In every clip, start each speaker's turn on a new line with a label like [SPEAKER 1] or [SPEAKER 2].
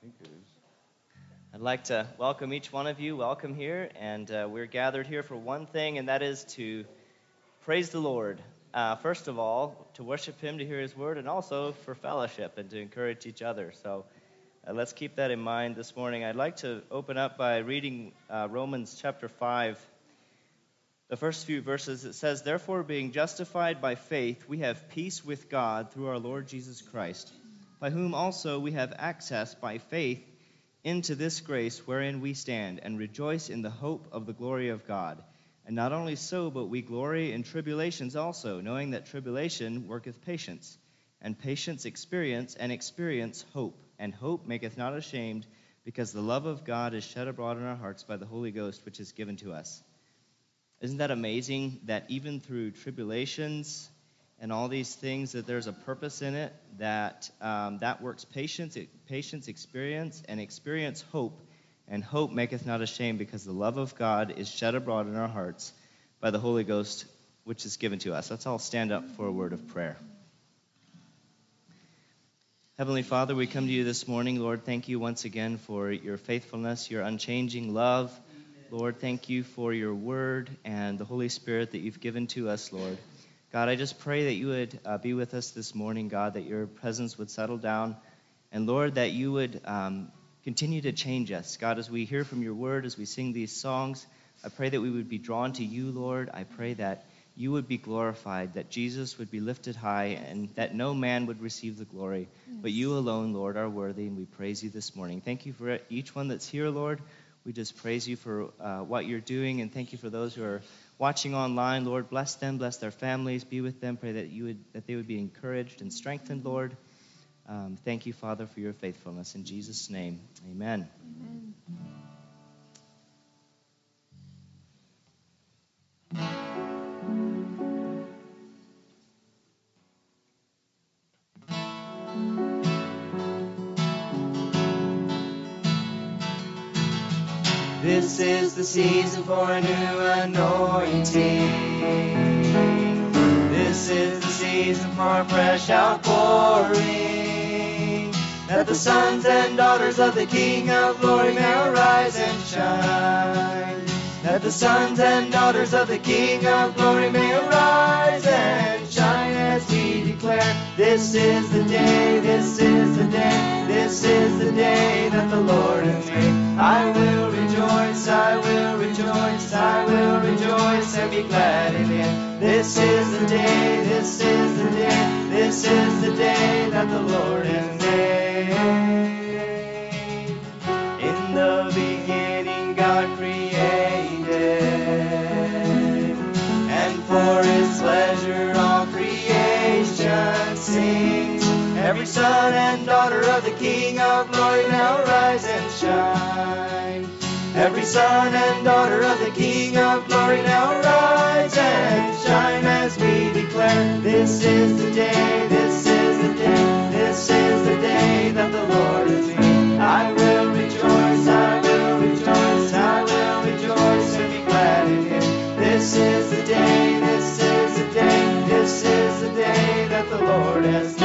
[SPEAKER 1] think it is.
[SPEAKER 2] I'd like to welcome each one of you. Welcome here. And uh, we're gathered here for one thing, and that is to praise the Lord. Uh, first of all, to worship Him, to hear His word, and also for fellowship and to encourage each other. So uh, let's keep that in mind this morning. I'd like to open up by reading uh, Romans chapter 5. The first few verses it says, Therefore, being justified by faith, we have peace with God through our Lord Jesus Christ, by whom also we have access by faith into this grace wherein we stand, and rejoice in the hope of the glory of God. And not only so, but we glory in tribulations also, knowing that tribulation worketh patience, and patience experience, and experience hope. And hope maketh not ashamed, because the love of God is shed abroad in our hearts by the Holy Ghost, which is given to us. Isn't that amazing that even through tribulations and all these things, that there's a purpose in it, that um, that works patience, patience experience, and experience hope, and hope maketh not ashamed, because the love of God is shed abroad in our hearts by the Holy Ghost, which is given to us. Let's all stand up for a word of prayer. Heavenly Father, we come to you this morning. Lord, thank you once again for your faithfulness, your unchanging love. Lord, thank you for your word and the Holy Spirit that you've given to us, Lord. God, I just pray that you would uh, be with us this morning, God, that your presence would settle down. And Lord, that you would um, continue to change us. God, as we hear from your word, as we sing these songs, I pray that we would be drawn to you, Lord. I pray that you would be glorified, that Jesus would be lifted high, and that no man would receive the glory. Yes. But you alone, Lord, are worthy, and we praise you this morning. Thank you for each one that's here, Lord. We just praise you for uh, what you're doing, and thank you for those who are watching online. Lord, bless them, bless their families, be with them. Pray that you would that they would be encouraged and strengthened, Lord. Um, thank you, Father, for your faithfulness. In Jesus' name, Amen.
[SPEAKER 3] Amen.
[SPEAKER 4] The season for a new anointing. This is the season for a fresh outpouring. That the sons and daughters of the King of glory may arise and shine. That the sons and daughters of the King of glory may arise and shine as we declare, This is the day, this is the day, this is the day that the Lord has made. I will rejoice, I will rejoice, I will rejoice and be glad in it. This is the day, this is the day, this is the day that the Lord has made. Every son and daughter of the King of glory now rise and shine. Every son and daughter of the King of glory now rise and shine as we declare, This is the day, this is the day, this is the day that the Lord has made. I will rejoice, I will rejoice, I will rejoice and be glad in Him. This is the day, this is the day, this is the day that the Lord has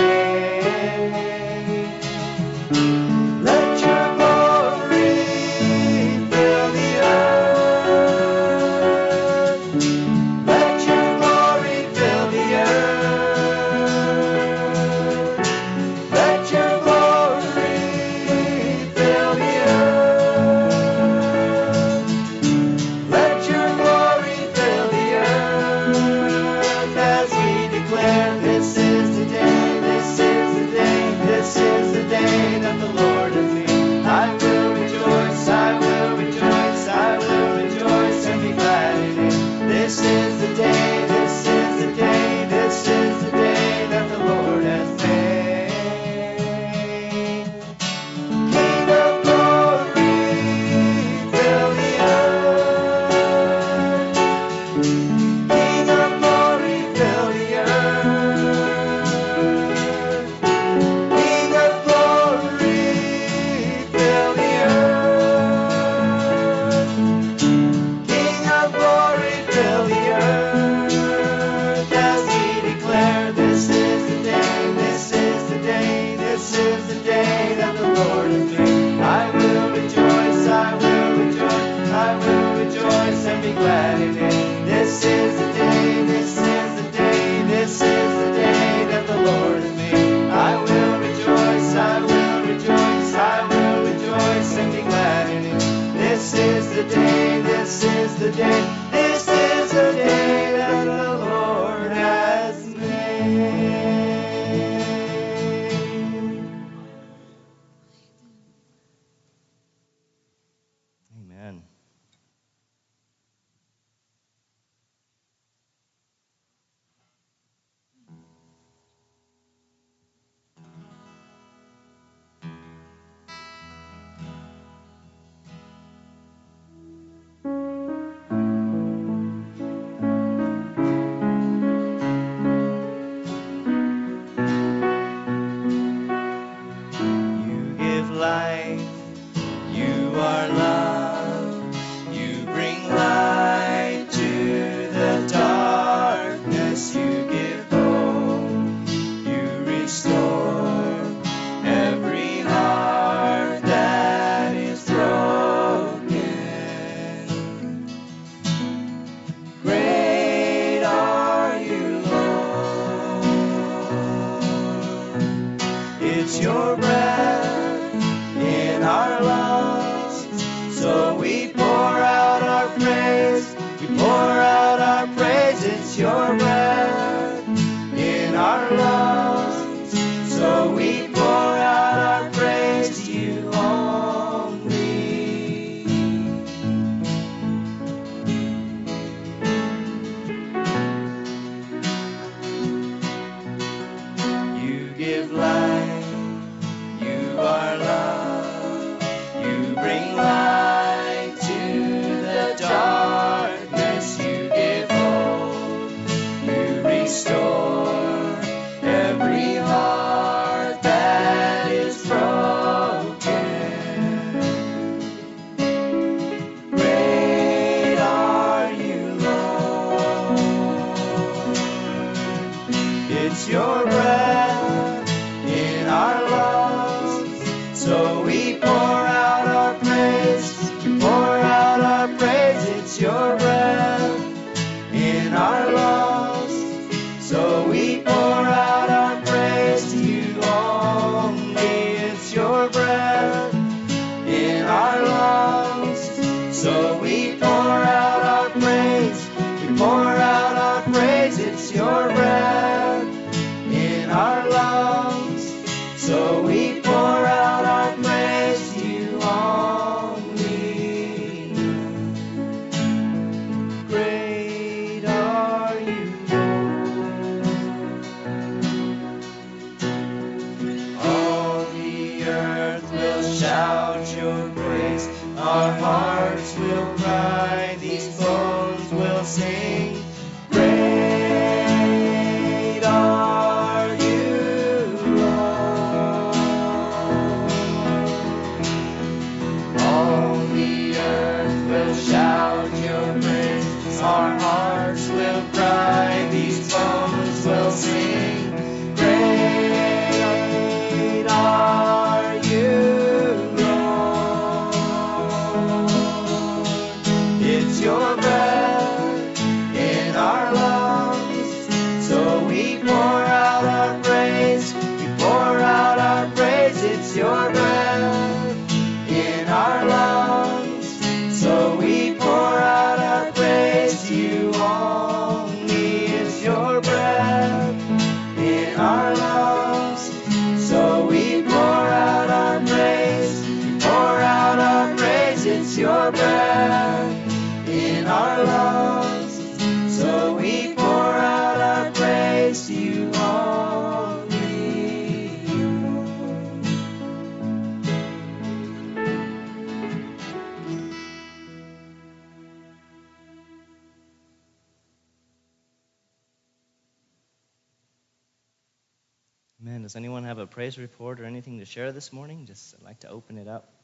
[SPEAKER 2] praise
[SPEAKER 5] report or anything to share this morning, just I'd like to open it up.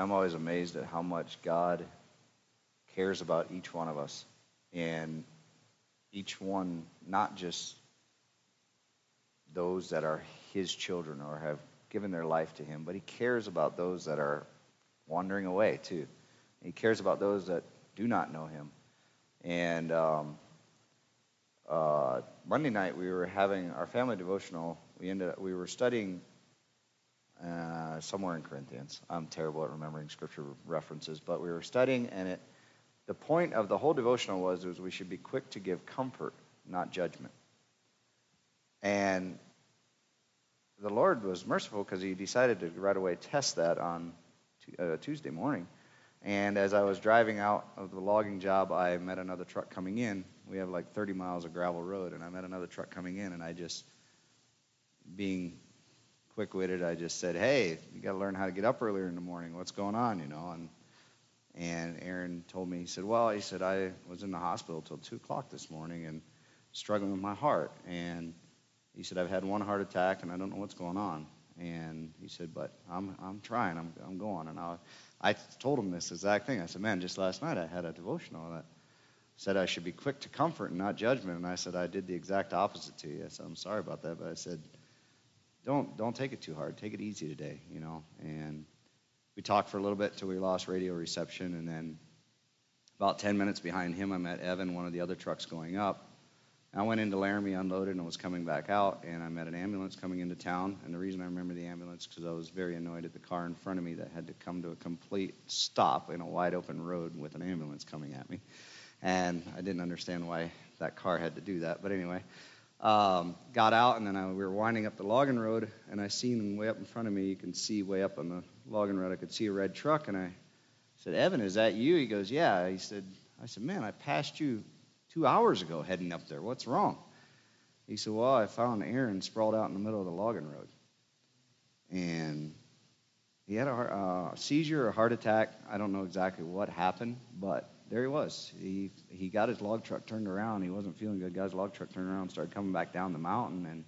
[SPEAKER 1] I'm always amazed at how much God cares about each one of us. And each one, not just those that are his children or have given their life to him, but he cares about those that are wandering away too. He cares about those that do not know him. And um, uh, Monday night we were having our family devotional. We ended up, we were studying uh, somewhere in Corinthians. I'm terrible at remembering scripture references, but we were studying, and it the point of the whole devotional was was we should be quick to give comfort, not judgment. And the Lord was merciful because He decided to right away test that on uh, Tuesday morning. And as I was driving out of the logging job, I met another truck coming in. We have like 30 miles of gravel road, and I met another truck coming in, and I just, being quick-witted, I just said, "Hey, you got to learn how to get up earlier in the morning. What's going on?" You know, and and Aaron told me, he said, "Well, he said I was in the hospital till two o'clock this morning and struggling with my heart, and he said I've had one heart attack and I don't know what's going on." And he said, "But I'm I'm trying. I'm I'm going." And I I told him this exact thing. I said, "Man, just last night I had a devotional that said I should be quick to comfort and not judgment." And I said I did the exact opposite to you. I said I'm sorry about that, but I said don't don't take it too hard. Take it easy today, you know. And we talked for a little bit till we lost radio reception, and then about 10 minutes behind him, I met Evan, one of the other trucks going up. I went into Laramie, unloaded, and was coming back out, and I met an ambulance coming into town. And the reason I remember the ambulance because I was very annoyed at the car in front of me that had to come to a complete stop in a wide open road with an ambulance coming at me. And I didn't understand why that car had to do that. But anyway, um, got out, and then I, we were winding up the logging road, and I seen way up in front of me. You can see way up on the logging road. I could see a red truck, and I said, "Evan, is that you?" He goes, "Yeah." He said, "I said, man, I passed you two hours ago heading up there. What's wrong?" He said, "Well, I found Aaron sprawled out in the middle of the logging road, and he had a uh, seizure or heart attack. I don't know exactly what happened, but there he was. He he got his log truck turned around. He wasn't feeling good. Got his log truck turned around, started coming back down the mountain, and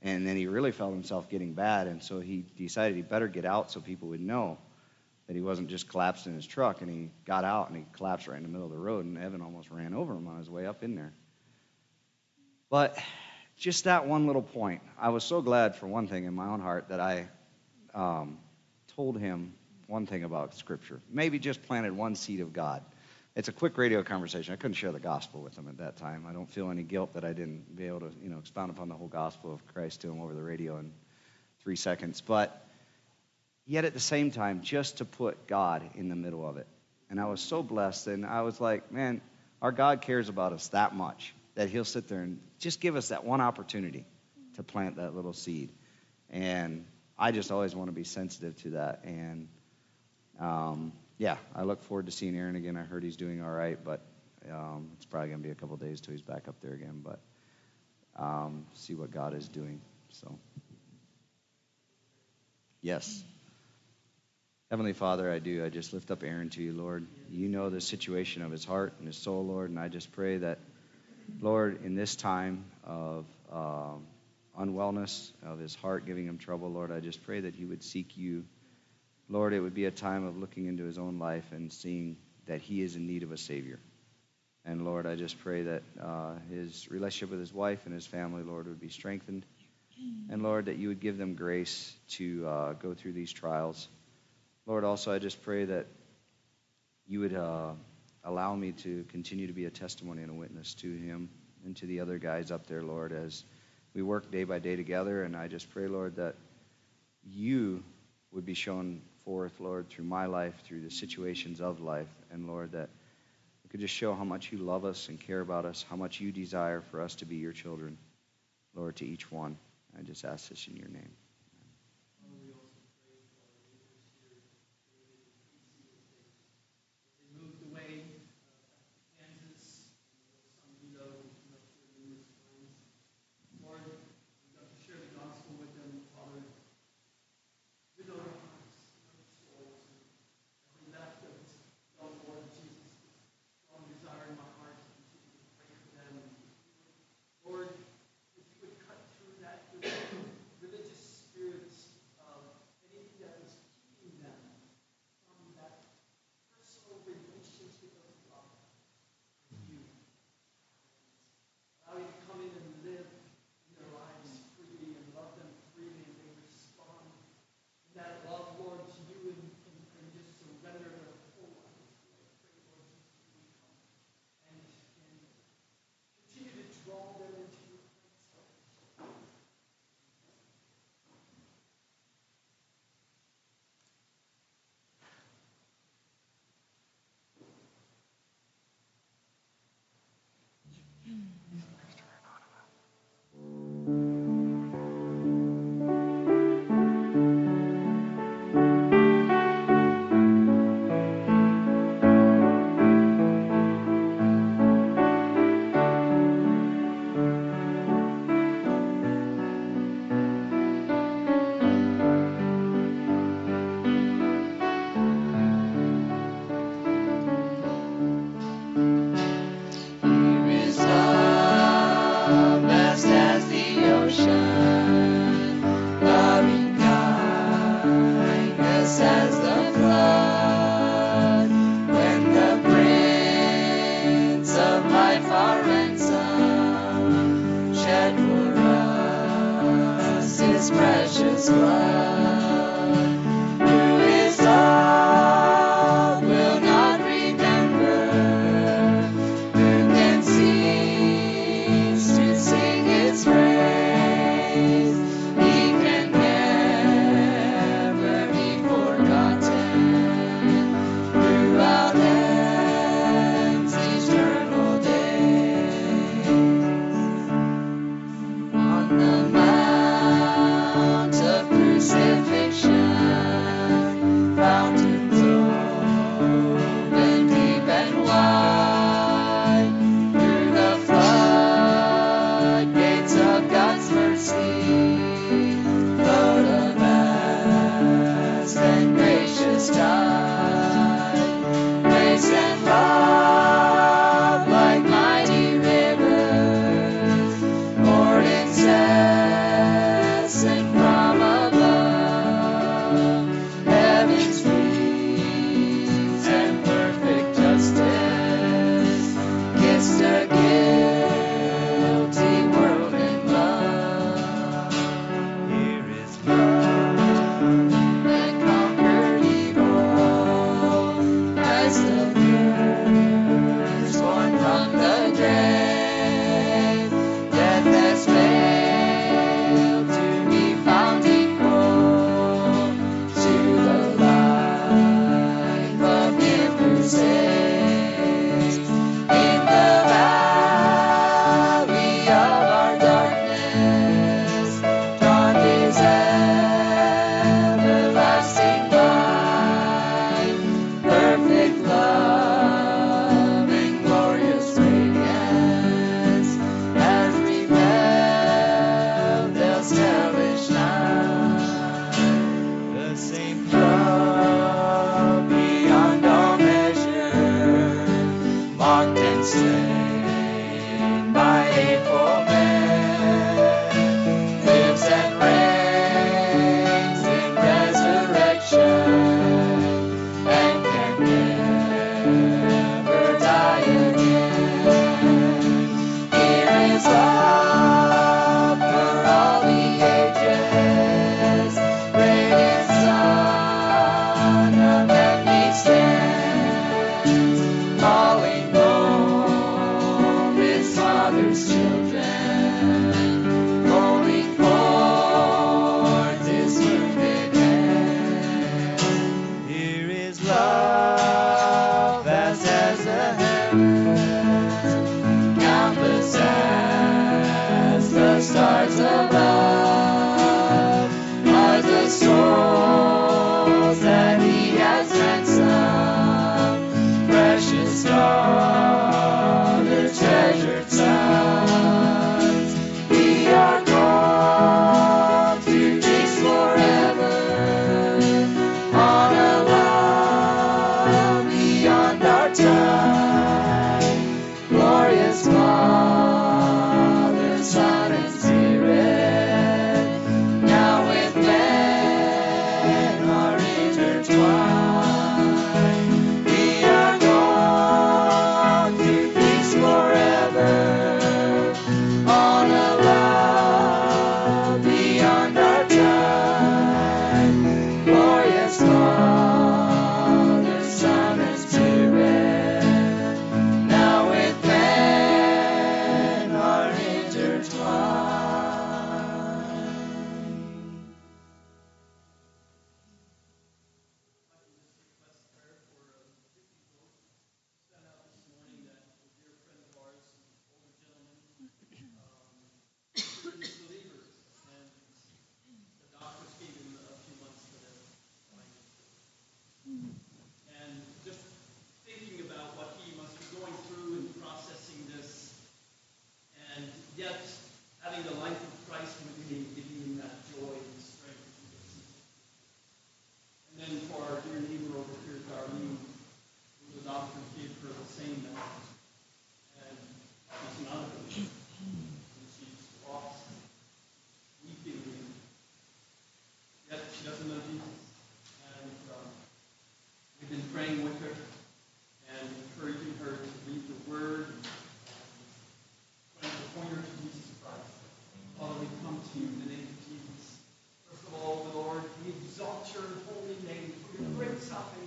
[SPEAKER 1] and then he really felt himself getting bad, and so he decided he better get out so people would know that he wasn't just collapsed in his truck. And he got out and he collapsed right in the middle of the road, and Evan almost ran over him on his way up in there. But just that one little point, I was so glad for one thing in my own heart that I um, told him one thing about Scripture. Maybe just planted one seed of God it's a quick radio conversation. I couldn't share the gospel with them at that time. I don't feel any guilt that I didn't be able to, you know, expound upon the whole gospel of Christ to them over the radio in three seconds. But yet at the same time, just to put God in the middle of it. And I was so blessed, and I was like, man, our God cares about us that much that He'll sit there and just give us that one opportunity to plant that little seed. And I just always want to be sensitive to that. And um, yeah, I look forward to seeing Aaron again. I heard he's doing all right, but um, it's probably going to be a couple days till he's back up there again. But um, see what God is doing. So, yes. Heavenly Father, I do. I just lift up Aaron to you, Lord. You know the situation of his heart and his soul, Lord, and I just pray that, Lord, in this time of um, unwellness, of his heart giving him trouble, Lord, I just pray that he would seek you Lord, it would be a time of looking into his own life and seeing that he is in need of a Savior. And Lord, I just pray that uh, his relationship with his wife and his family, Lord, would be strengthened. And Lord, that you would give them grace to uh, go through these trials. Lord, also, I just pray that you would uh, allow me to continue to be a testimony and a witness to him and to the other guys up there, Lord, as we work day by day together. And I just pray, Lord, that you would be shown forth, Lord, through my life, through the situations of life, and Lord, that could just show how much you love us and care about us, how much you desire for us to be your children, Lord, to each one. I just ask this in your name.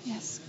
[SPEAKER 1] Yes.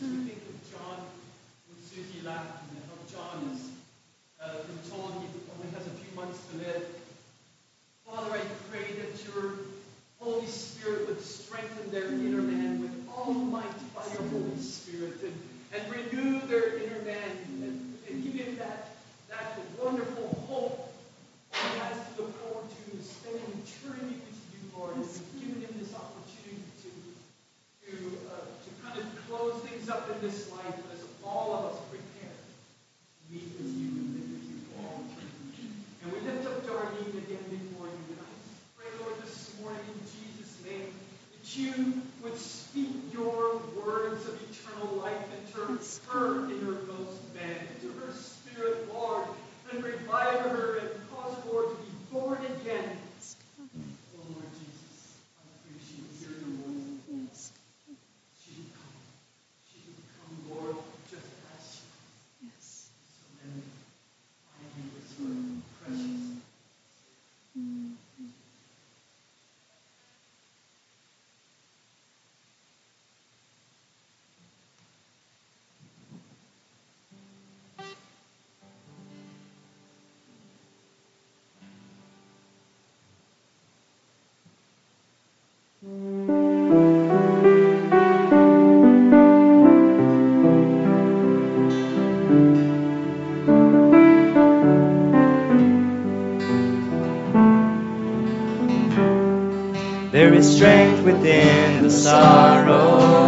[SPEAKER 4] strength within the sorrow.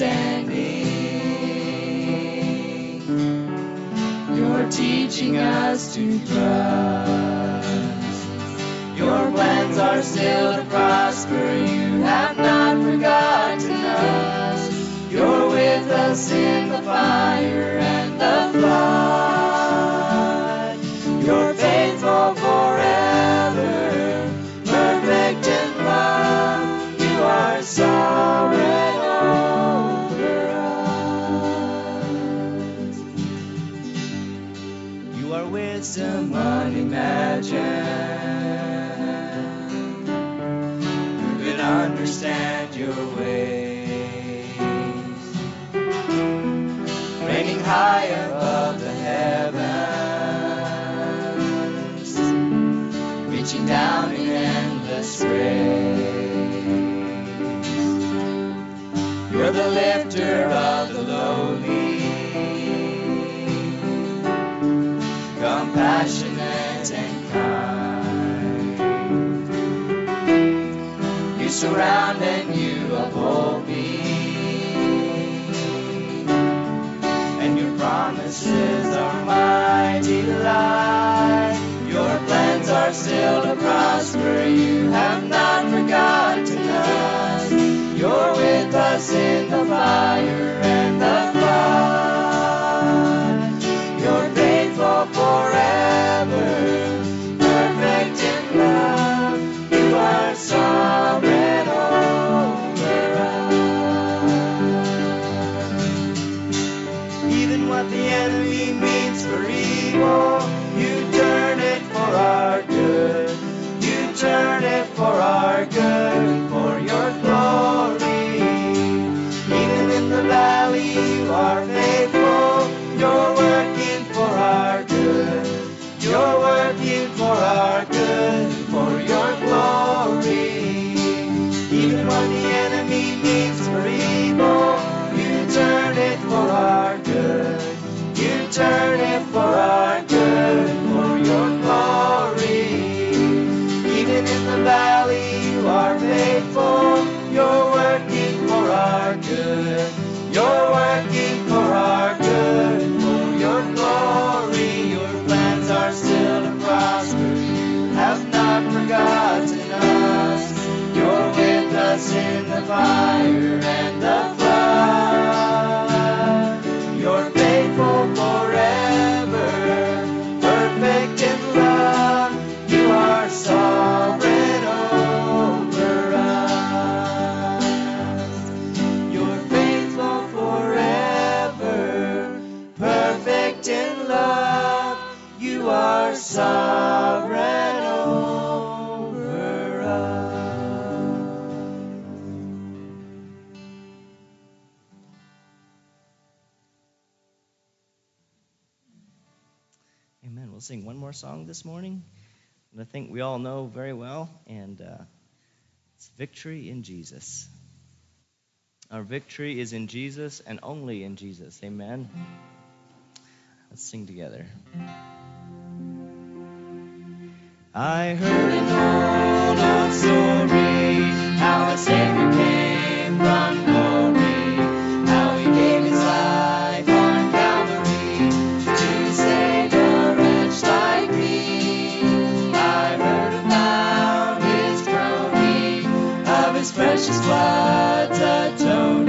[SPEAKER 4] understanding. You're teaching us to trust. Your plans are still to prosper still to prosper
[SPEAKER 2] song this morning. And I think we all know very well, and uh, it's victory in Jesus. Our victory is in Jesus and only in Jesus. Amen. Let's sing together. I heard
[SPEAKER 4] an old, old story how a Savior came from precious
[SPEAKER 6] blood
[SPEAKER 4] atoned.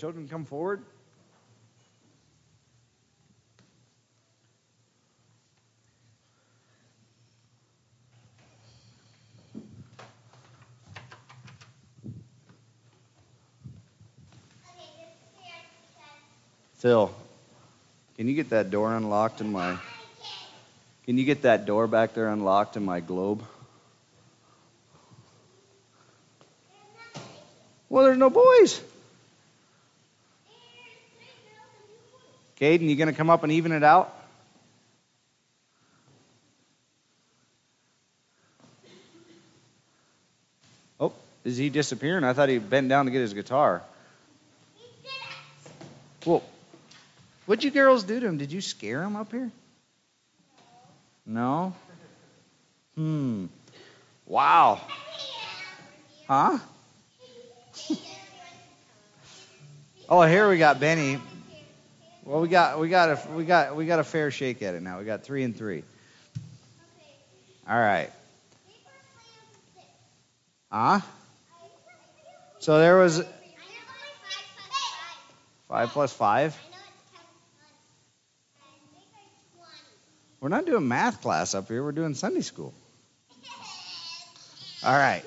[SPEAKER 4] Children come forward. Phil, can you get that door unlocked in my Can you get that door back there unlocked in my globe? Well, there's no boys. Caden, you gonna come up and even it out? Oh, is he disappearing? I thought he bent down to get his guitar. Well, what'd you girls do to him? Did you scare him up here? No? Hmm. Wow. Huh? Oh, here we got Benny. Well, we got we got a we got we got a fair shake at it now. We got three and three. All right. Huh? So there was five plus five. We're not doing math class up here. We're doing Sunday school. All right.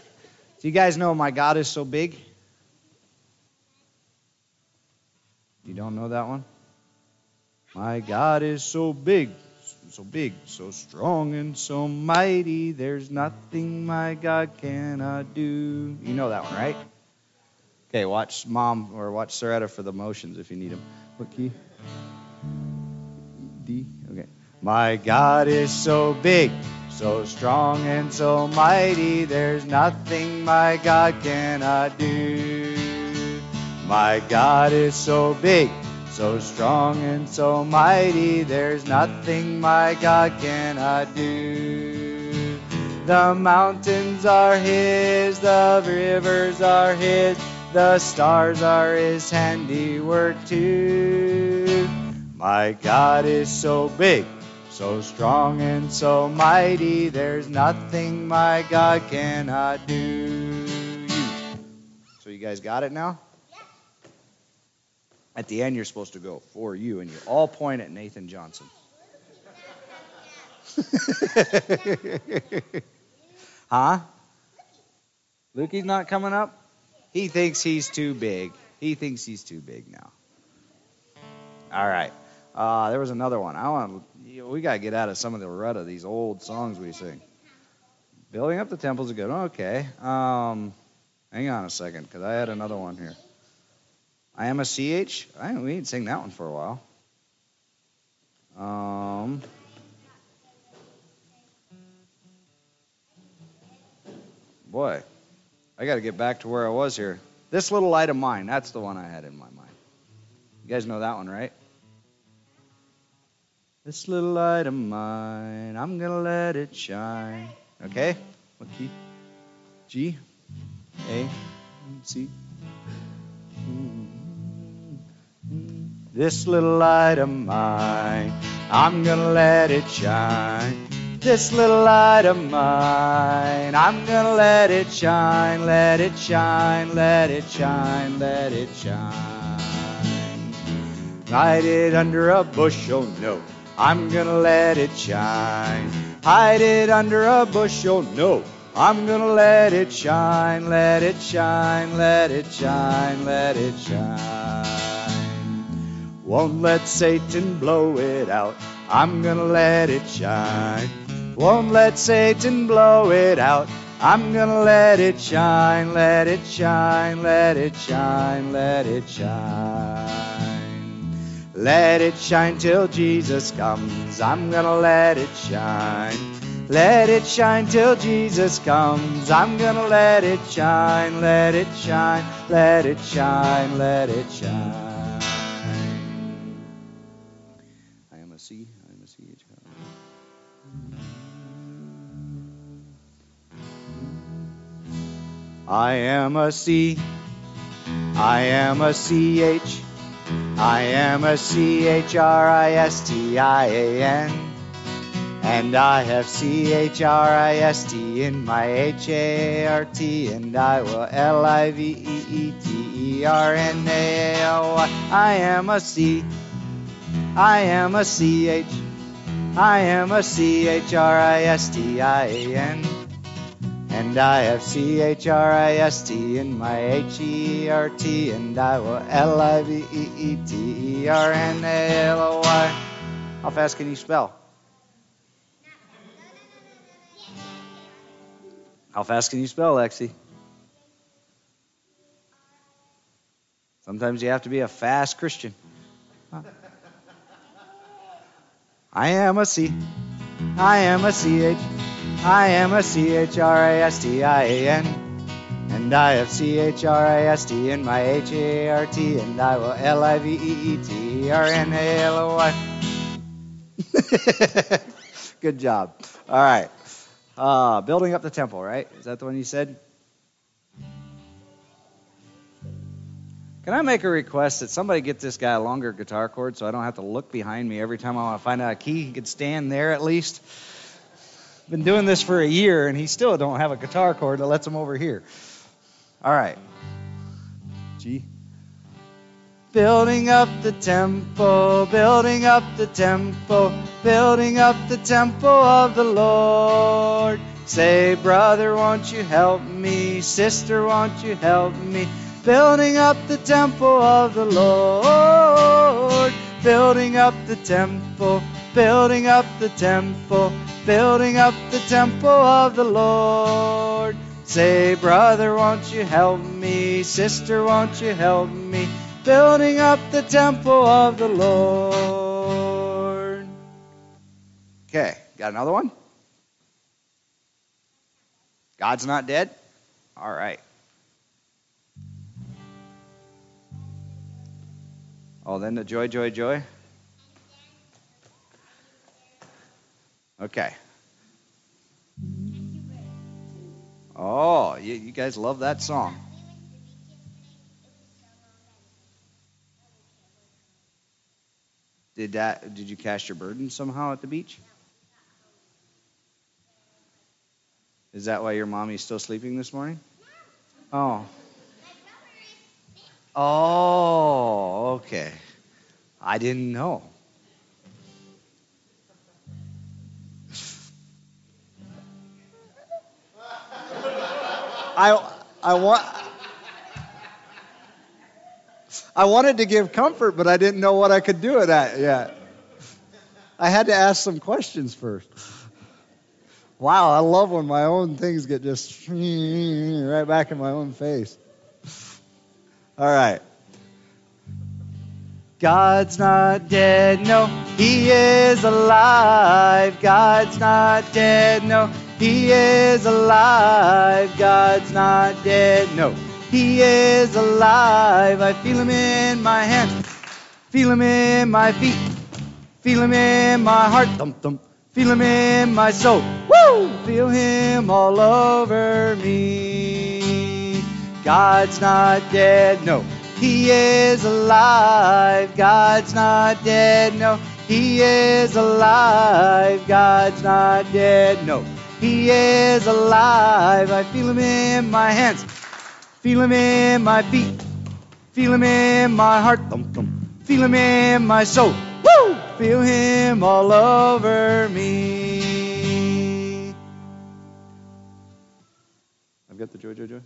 [SPEAKER 4] Do you guys know my God is so big? You don't know that one? My God is so big, so big, so strong and so mighty. There's nothing my God cannot do. You know that one, right? Okay, watch mom or watch Soretta for the motions if you need them. What key? D. Okay. My God is so big, so strong and so mighty. There's nothing my God cannot do. My God is so big, so strong and so mighty. There's nothing my God cannot do. The mountains are His, the rivers are His, the stars are His handiwork too. My God is so big,
[SPEAKER 1] So strong and so mighty, there's nothing my God cannot do. So you guys got it now? At the end, you're supposed to go for you, and you all point at Nathan Johnson. huh? Lukey's not coming up? He thinks he's too big. He thinks he's too big now. All right. Uh, there was another one. I want. We gotta get out of some of the rut of these old songs we sing. Building up the temple's a good one. Okay. Um, hang on a second, because I had another one here. I am a ch. I we ain't sing that one for a while. Um. Boy, I got to get back to where I was here. This little light of mine, that's the one I had in my mind. You guys know that one, right? This little light of mine, I'm going to let it shine. Okay? What key? G? A? C? This little light of mine, I'm to let it shine. This little light of mine, I'm gonna let it shine, let it shine, let it shine, let it shine. Hide it under a bushel, no, I'm gonna let it shine. Hide it under a bushel, no, I'm gonna let it shine, let it shine, let it shine, let it shine. Won't let Satan blow it out, I'm gonna let it shine. Won't let Satan blow it out. I'm gonna let it shine, let it shine, let it shine, let it shine. Let it shine till Jesus comes. I'm gonna let it shine. Let it shine till Jesus comes. I'm gonna let it shine, let it shine, let it shine, let it shine. I am a C. I am a CH. I am a C H R I S T I A N. And I have C H R I S T in my H A R T, and I will L I am a C. I am a CH. I am a a C H R I S T I A N. And I have C H R I S T in my H E R T, and I will L I V E E T E R N A L O Y. How fast can you spell? How fast can you spell, Lexi? Sometimes you have to be a fast Christian. I am a C. I am a C H. I am a C H R I S T I A N. And I have C H R I S T in my H A R T, and I will L I V E E T E R N A L O Y. Good job. All right. Uh, building up the temple, right? Is that the one you said? Can I make a request that somebody get this guy a longer guitar cord so I don't have to look behind me every time I want to find out a key? He could stand there at least. Been doing this for a year and he still don't have a guitar cord that lets him over here. All right. G. Building up the temple, building up the temple, building up the temple of the Lord. Say, brother, won't you help me? Sister, won't you help me? Building up the temple of the Lord. Building up the temple, building up the temple, building up the temple of the Lord. Say, brother, won't you help me? Sister, won't you help me? Building up the temple of the Lord. Okay, got another one? God's not dead? All right. Oh, then the joy, joy, joy. Okay. Oh, you, you guys love that song. Did that? Did you cast your burden somehow at the beach? Is that why your mommy's still sleeping this morning? Oh. Oh, okay. I didn't know. I I want I wanted to give comfort, but I didn't know what I could do with that yet. I had to ask some questions first. Wow, I love when my own things get just right back in my own face. All right. God's not dead, no, He is alive. God's not dead, no, He is alive. God's not dead, no, He is alive. I feel Him in my hands, feel Him in my feet, feel Him in my heart, thump thump. Feel Him in my soul, woo! Feel Him all over me. God's not dead, no, He is alive. God's not dead, no, He is alive. God's not dead, no, He is alive. I feel Him in my hands, feel Him in my feet, feel Him in my heart, thump thump. Feel Him in my soul, woo! Feel Him all over me. I've got the joy, joy, joy.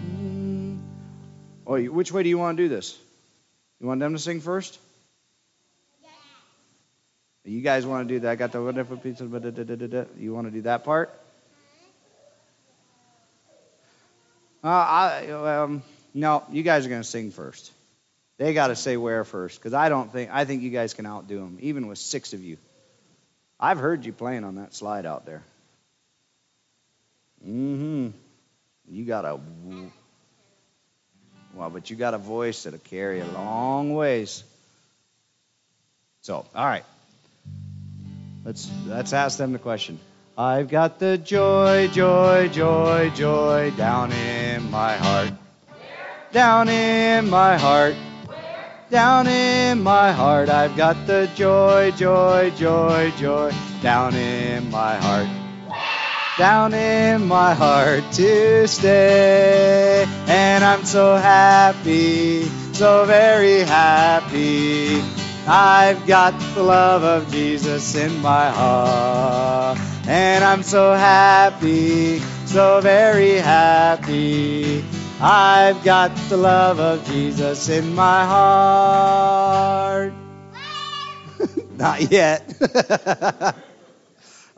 [SPEAKER 1] Mm. Oh, which way do you want to do this? You want them to sing first? You guys want to do that? I got the wonderful pizza. You want to do that part? Uh, I, um, no, you guys are going to sing first. They got to say where first, because I don't think I think you guys can outdo them, even with six of you. I've heard you playing on that slide out there. Mm-hmm. You got a well, but you got a voice that'll carry a long ways. So, all right. Let's let's ask them the question. I've got the joy, joy, joy, joy down in my heart. Down in my heart. Down in my heart. I've got the joy, joy, joy, joy down in my heart. Down in my heart to stay. And I'm so happy, so very happy. I've got the love of Jesus in my heart. And I'm so happy, so very happy. I've got the love of Jesus in my heart. Not yet.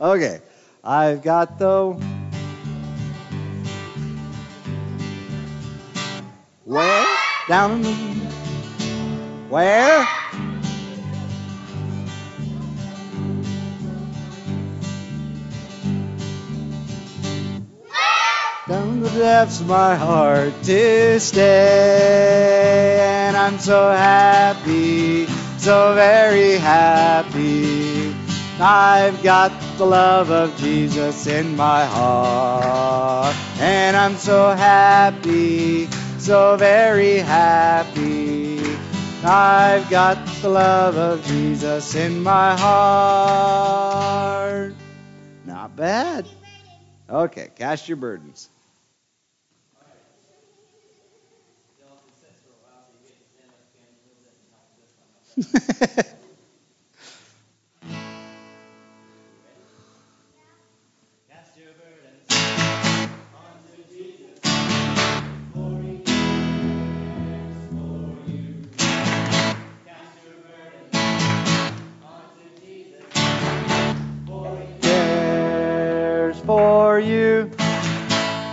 [SPEAKER 1] okay. I've got the. Where? Down in the. Where? Of my heart to stay. And I'm so happy, so very happy. I've got the love of Jesus in my heart. And I'm so happy, so very happy. I've got the love of Jesus in my heart. Not bad. Okay, cast your burdens.
[SPEAKER 2] Cast your burdens onto Jesus, for He cares for you. Cast your burdens onto Jesus, for He
[SPEAKER 1] cares for you.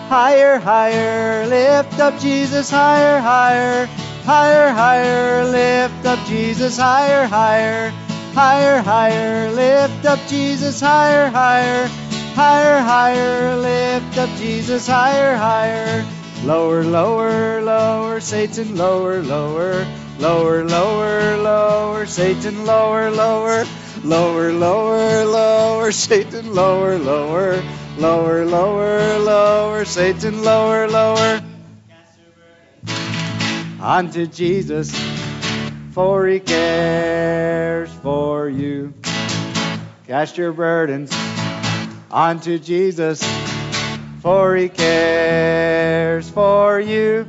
[SPEAKER 1] Higher, higher, lift up Jesus, higher, higher, higher, higher, lift up Jesus, higher, higher, higher, higher, lift up Jesus, higher, higher, higher, higher, lift up Jesus, higher, higher. Lower, lower, lower, Satan, lower, lower, lower, lower, lower, Satan, lower, lower, lower, lower, lower, Satan, lower, lower, lower, lower, lower, Satan, lower, lower. Unto Jesus, for he cares for you. Cast your burdens unto Jesus, for he cares for you.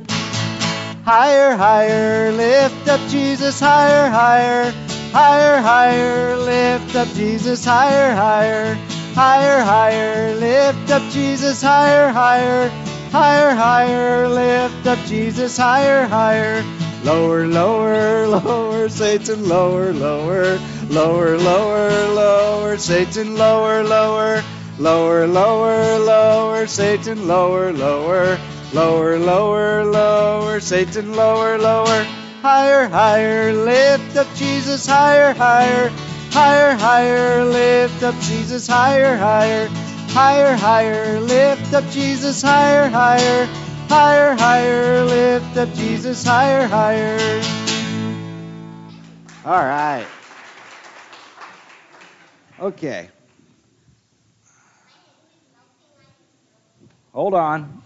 [SPEAKER 1] Higher, higher, lift up Jesus, higher, higher, higher, higher, lift up Jesus, higher, higher, higher, higher, lift up Jesus, higher, higher, higher, higher, lift up Jesus, higher, higher, lower, lower, lower, Satan, lower, lower, lower, lower, lower, Satan, lower, lower, lower, lower, lower, Satan, lower, lower. Lower, lower, lower, Satan, lower, lower, higher, higher, lift up Jesus, higher, higher, higher, higher, lift up Jesus, higher, higher, higher, higher, lift up Jesus, higher, higher, higher, higher, lift up Jesus, higher, higher. All right. Okay. Hold on.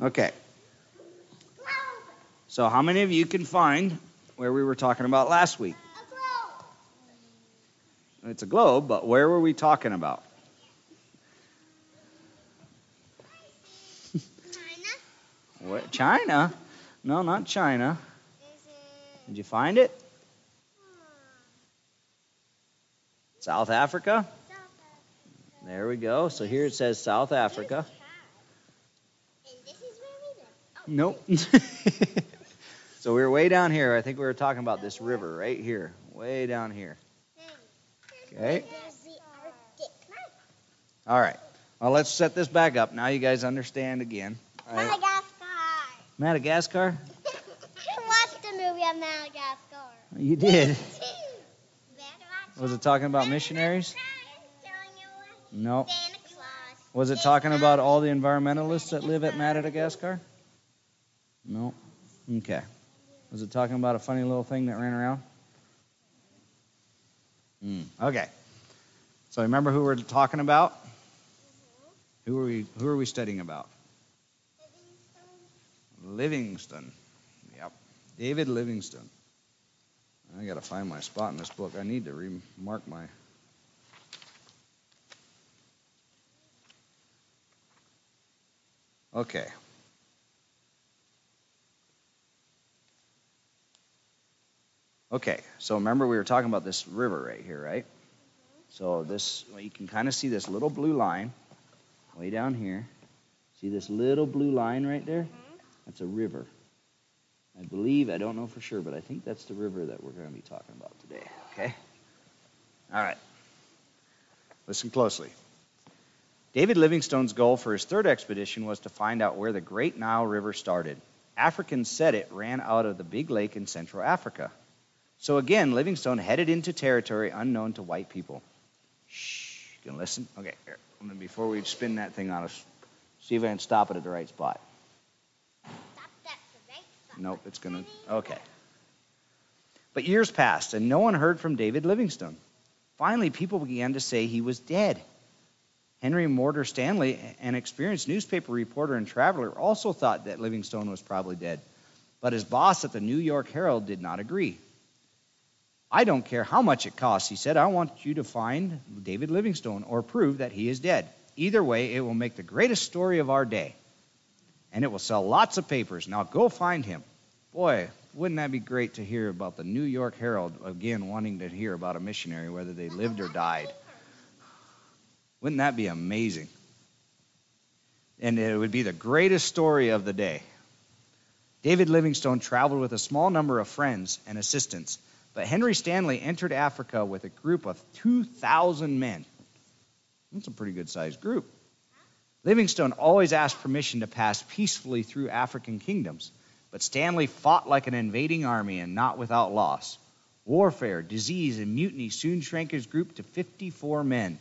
[SPEAKER 1] Okay. So, how many of you can find where we were talking about last week? It's a globe, but where were we talking about?
[SPEAKER 7] China?
[SPEAKER 1] What, China? No, not China. Did you find it? South Africa?
[SPEAKER 7] South Africa?
[SPEAKER 1] There we go. So here it says South Africa.
[SPEAKER 7] And this is where we live. Oh,
[SPEAKER 1] Nope. so we were way down here. I think we were talking about this river right here. Way down here. Okay.
[SPEAKER 7] There's the Arctic.
[SPEAKER 1] All right. Well, let's set this back up. Now you guys understand again. All right.
[SPEAKER 7] Madagascar.
[SPEAKER 1] Madagascar?
[SPEAKER 7] I watched the movie of Madagascar.
[SPEAKER 1] You did. Was it talking about missionaries? No.
[SPEAKER 7] Santa Claus.
[SPEAKER 1] Was it talking about all the environmentalists that live at Madagascar? No. Okay. Was it talking about a funny little thing that ran around? Mm. Okay. So remember who we're talking about? Who are we who are we studying about? Livingstone. Yep. David Livingstone. I got to find my spot in this book. I need to remark my Okay. Okay, so remember we were talking about this river right here, right? So this, well, you can kind of see this little blue line way down here. See this little blue line right there? Mm-hmm. That's a river. I believe, I don't know for sure, but I think that's the river that we're going to be talking about today, okay? All right. Listen closely. David Livingstone's goal for his third expedition was to find out where the Great Nile River started. Africans said it ran out of the big lake in Central Africa. So again, Livingstone headed into territory unknown to white people. Shh, you can listen? Okay, here. I'm gonna- Before we spin that thing on us, see if I can stop it at the right spot.
[SPEAKER 7] Stop that for right spot.
[SPEAKER 1] Nope, it's gonna. Okay. But years passed, and no one heard from David Livingstone. Finally, people began to say he was dead. Henry Morton Stanley, an experienced newspaper reporter and traveler, also thought that Livingstone was probably dead. But his boss at the New York Herald did not agree. I don't care how much it costs, he said. I want you to find David Livingstone or prove that he is dead. Either way, it will make the greatest story of our day. And it will sell lots of papers. Now go find him. Boy, wouldn't that be great to hear about the New York Herald again wanting to hear about a missionary, whether they lived or died? Wouldn't that be amazing? And it would be the greatest story of the day. David Livingstone traveled with a small number of friends and assistants, but Henry Stanley entered Africa with a group of 2,000 men. That's a pretty good sized group. Livingstone always asked permission to pass peacefully through African kingdoms, but Stanley fought like an invading army and not without loss. Warfare, disease, and mutiny soon shrank his group to 54 men.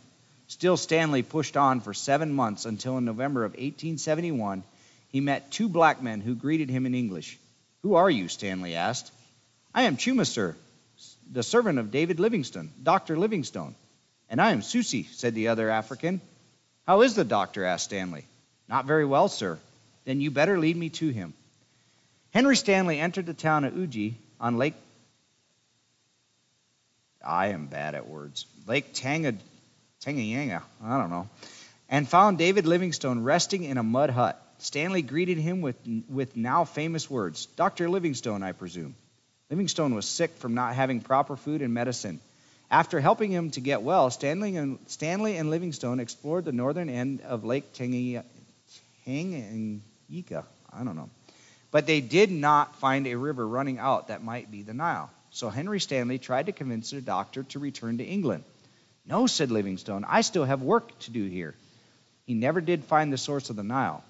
[SPEAKER 1] Still, Stanley pushed on for seven months until in November of 1871 he met two black men who greeted him in English. Who are you? Stanley asked. I am Chuma, sir, the servant of David Livingstone, Dr. Livingstone. And I am Susi, said the other African. How is the doctor? asked Stanley. Not very well, sir. Then you better lead me to him. Henry Stanley entered the town of Uji on Lake. I am bad at words. Lake Tanga, Tanganyanga, I don't know, and found David Livingstone resting in a mud hut. Stanley greeted him with, with now famous words Dr. Livingstone, I presume. Livingstone was sick from not having proper food and medicine. After helping him to get well, Stanley and, Stanley and Livingstone explored the northern end of Lake Tanganyika. I don't know. But they did not find a river running out that might be the Nile. So Henry Stanley tried to convince the doctor to return to England. No, said Livingstone, I still have work to do here. He never did find the source of the Nile.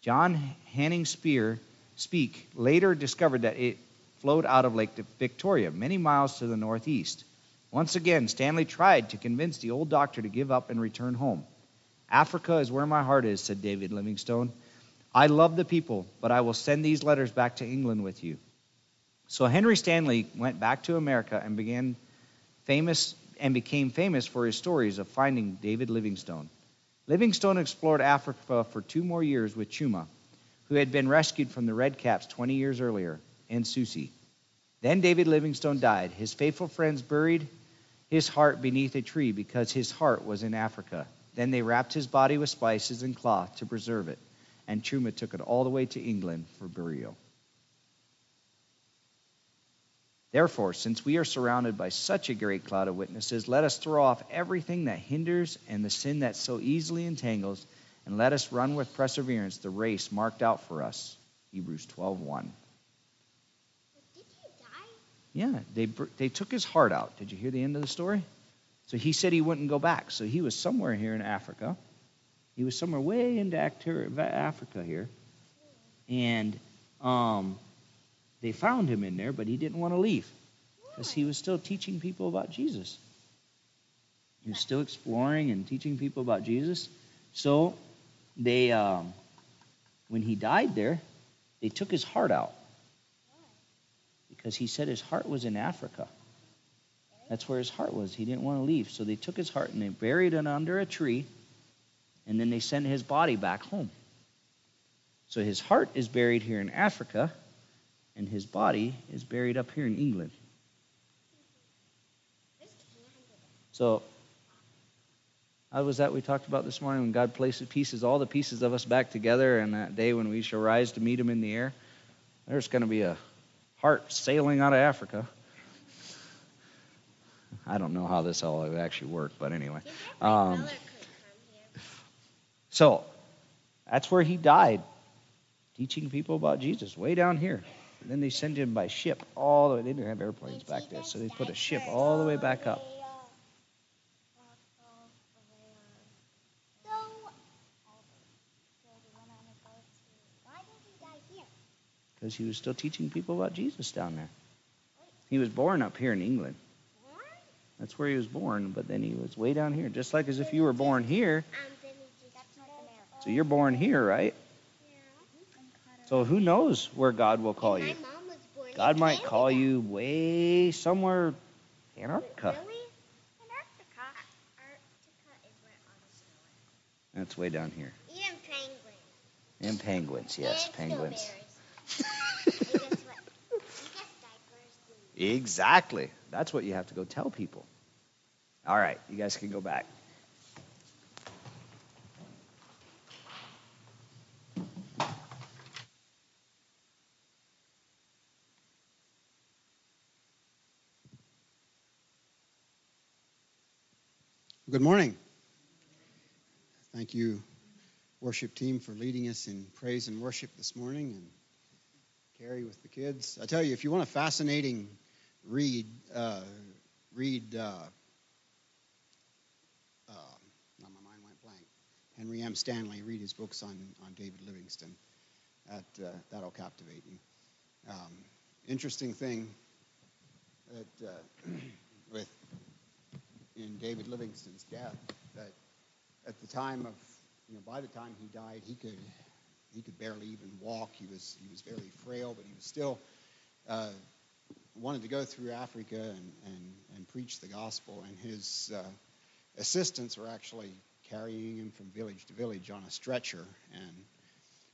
[SPEAKER 1] John Hanning Spear Speke later discovered that it flowed out of Lake Victoria, many miles to the northeast. Once again, Stanley tried to convince the old doctor to give up and return home. Africa is where my heart is, said David Livingstone. I love the people, but I will send these letters back to England with you. So Henry Stanley went back to America and began famous and became famous for his stories of finding David Livingstone. Livingstone explored Africa for two more years with Chuma, who had been rescued from the Red Caps 20 years earlier, and Susi. Then David Livingstone died. His faithful friends buried his heart beneath a tree because his heart was in Africa. Then they wrapped his body with spices and cloth to preserve it, and Chuma took it all the way to England for burial. Therefore, since we are surrounded by such a great cloud of witnesses, let us throw off everything that hinders and the sin that so easily entangles, and let us run with perseverance the race marked out for us. Hebrews 12:1. Yeah, they they took his heart out. Did you hear the end of the story? So he said he wouldn't go back. So he was somewhere here in Africa. He was somewhere way into Africa here, and um, they found him in there, but he didn't want to leave because he was still teaching people about Jesus. He was still exploring and teaching people about Jesus. So they, um, when he died there, they took his heart out because he said his heart was in Africa. That's where his heart was. He didn't want to leave. So they took his heart and they buried it under a tree, and then they sent his body back home. So his heart is buried here in Africa, and his body is buried up here in England. So, how was that we talked about this morning when God places pieces, all the pieces of us back together, and that day when we shall rise to meet Him in the air? There's going to be a heart sailing out of Africa. I don't know how this all would actually work, but anyway. Um, so, that's where he died, teaching people about Jesus, way down here. And then they sent him by ship all the way. They didn't have airplanes back there, so they put a ship all the way back up. Because he was still teaching people about Jesus down there. He was born up here in England. That's where he was born, but then he was way down here, just like as if you were born here. So you're born here, right? So who knows where God will call you? God might call you way somewhere Antarctica.
[SPEAKER 7] Antarctica. Antarctica is where all the
[SPEAKER 1] That's way down here.
[SPEAKER 7] Even penguins.
[SPEAKER 1] And penguins, yes, penguins. exactly. That's what you have to go tell people. All right, you guys can go back.
[SPEAKER 8] Good morning. Thank you, worship team, for leading us in praise and worship this morning, and Carrie with the kids. I tell you, if you want a fascinating read, uh, read. Uh, uh, now my mind went blank. Henry M. Stanley. Read his books on on David Livingstone. That uh, that'll captivate you. Um, interesting thing that uh, with in David Livingstone's death that at the time of you know by the time he died he could he could barely even walk he was he was very frail but he was still uh, wanted to go through Africa and, and, and preach the gospel, and his uh, assistants were actually carrying him from village to village on a stretcher. And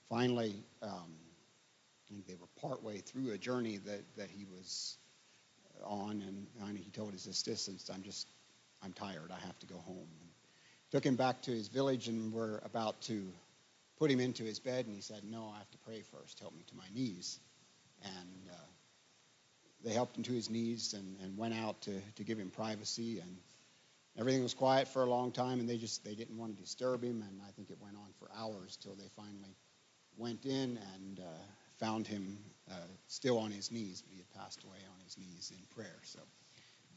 [SPEAKER 8] finally, um, I think they were partway through a journey that, that he was on, and, and he told his assistants, "I'm just, I'm tired. I have to go home." And took him back to his village, and were about to put him into his bed, and he said, "No, I have to pray first. Help me to my knees." And uh, they helped him to his knees and, and went out to, to give him privacy and everything was quiet for a long time and they just they didn't want to disturb him and i think it went on for hours till they finally went in and uh, found him uh, still on his knees but he had passed away on his knees in prayer so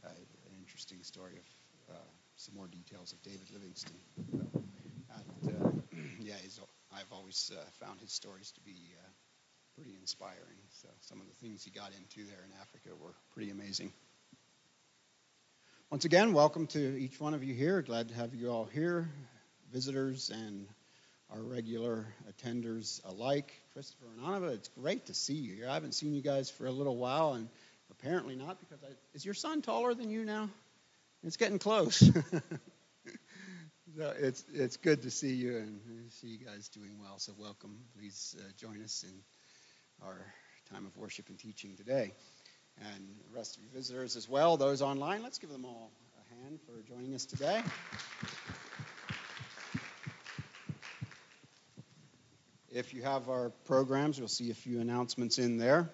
[SPEAKER 8] uh, an interesting story of uh, some more details of david livingstone yeah i've always uh, found his stories to be pretty inspiring. So some of the things he got into there in Africa were pretty amazing. Once again, welcome to each one of you here. Glad to have you all here, visitors and our regular attenders alike. Christopher and Anava, it's great to see you here. I haven't seen you guys for a little while, and apparently not because I, is your son taller than you now? It's getting close. so it's it's good to see you and see you guys doing well. So welcome. Please uh, join us in our time of worship and teaching today. And the rest of you visitors as well, those online, let's give them all a hand for joining us today. If you have our programs, you'll see a few announcements in there.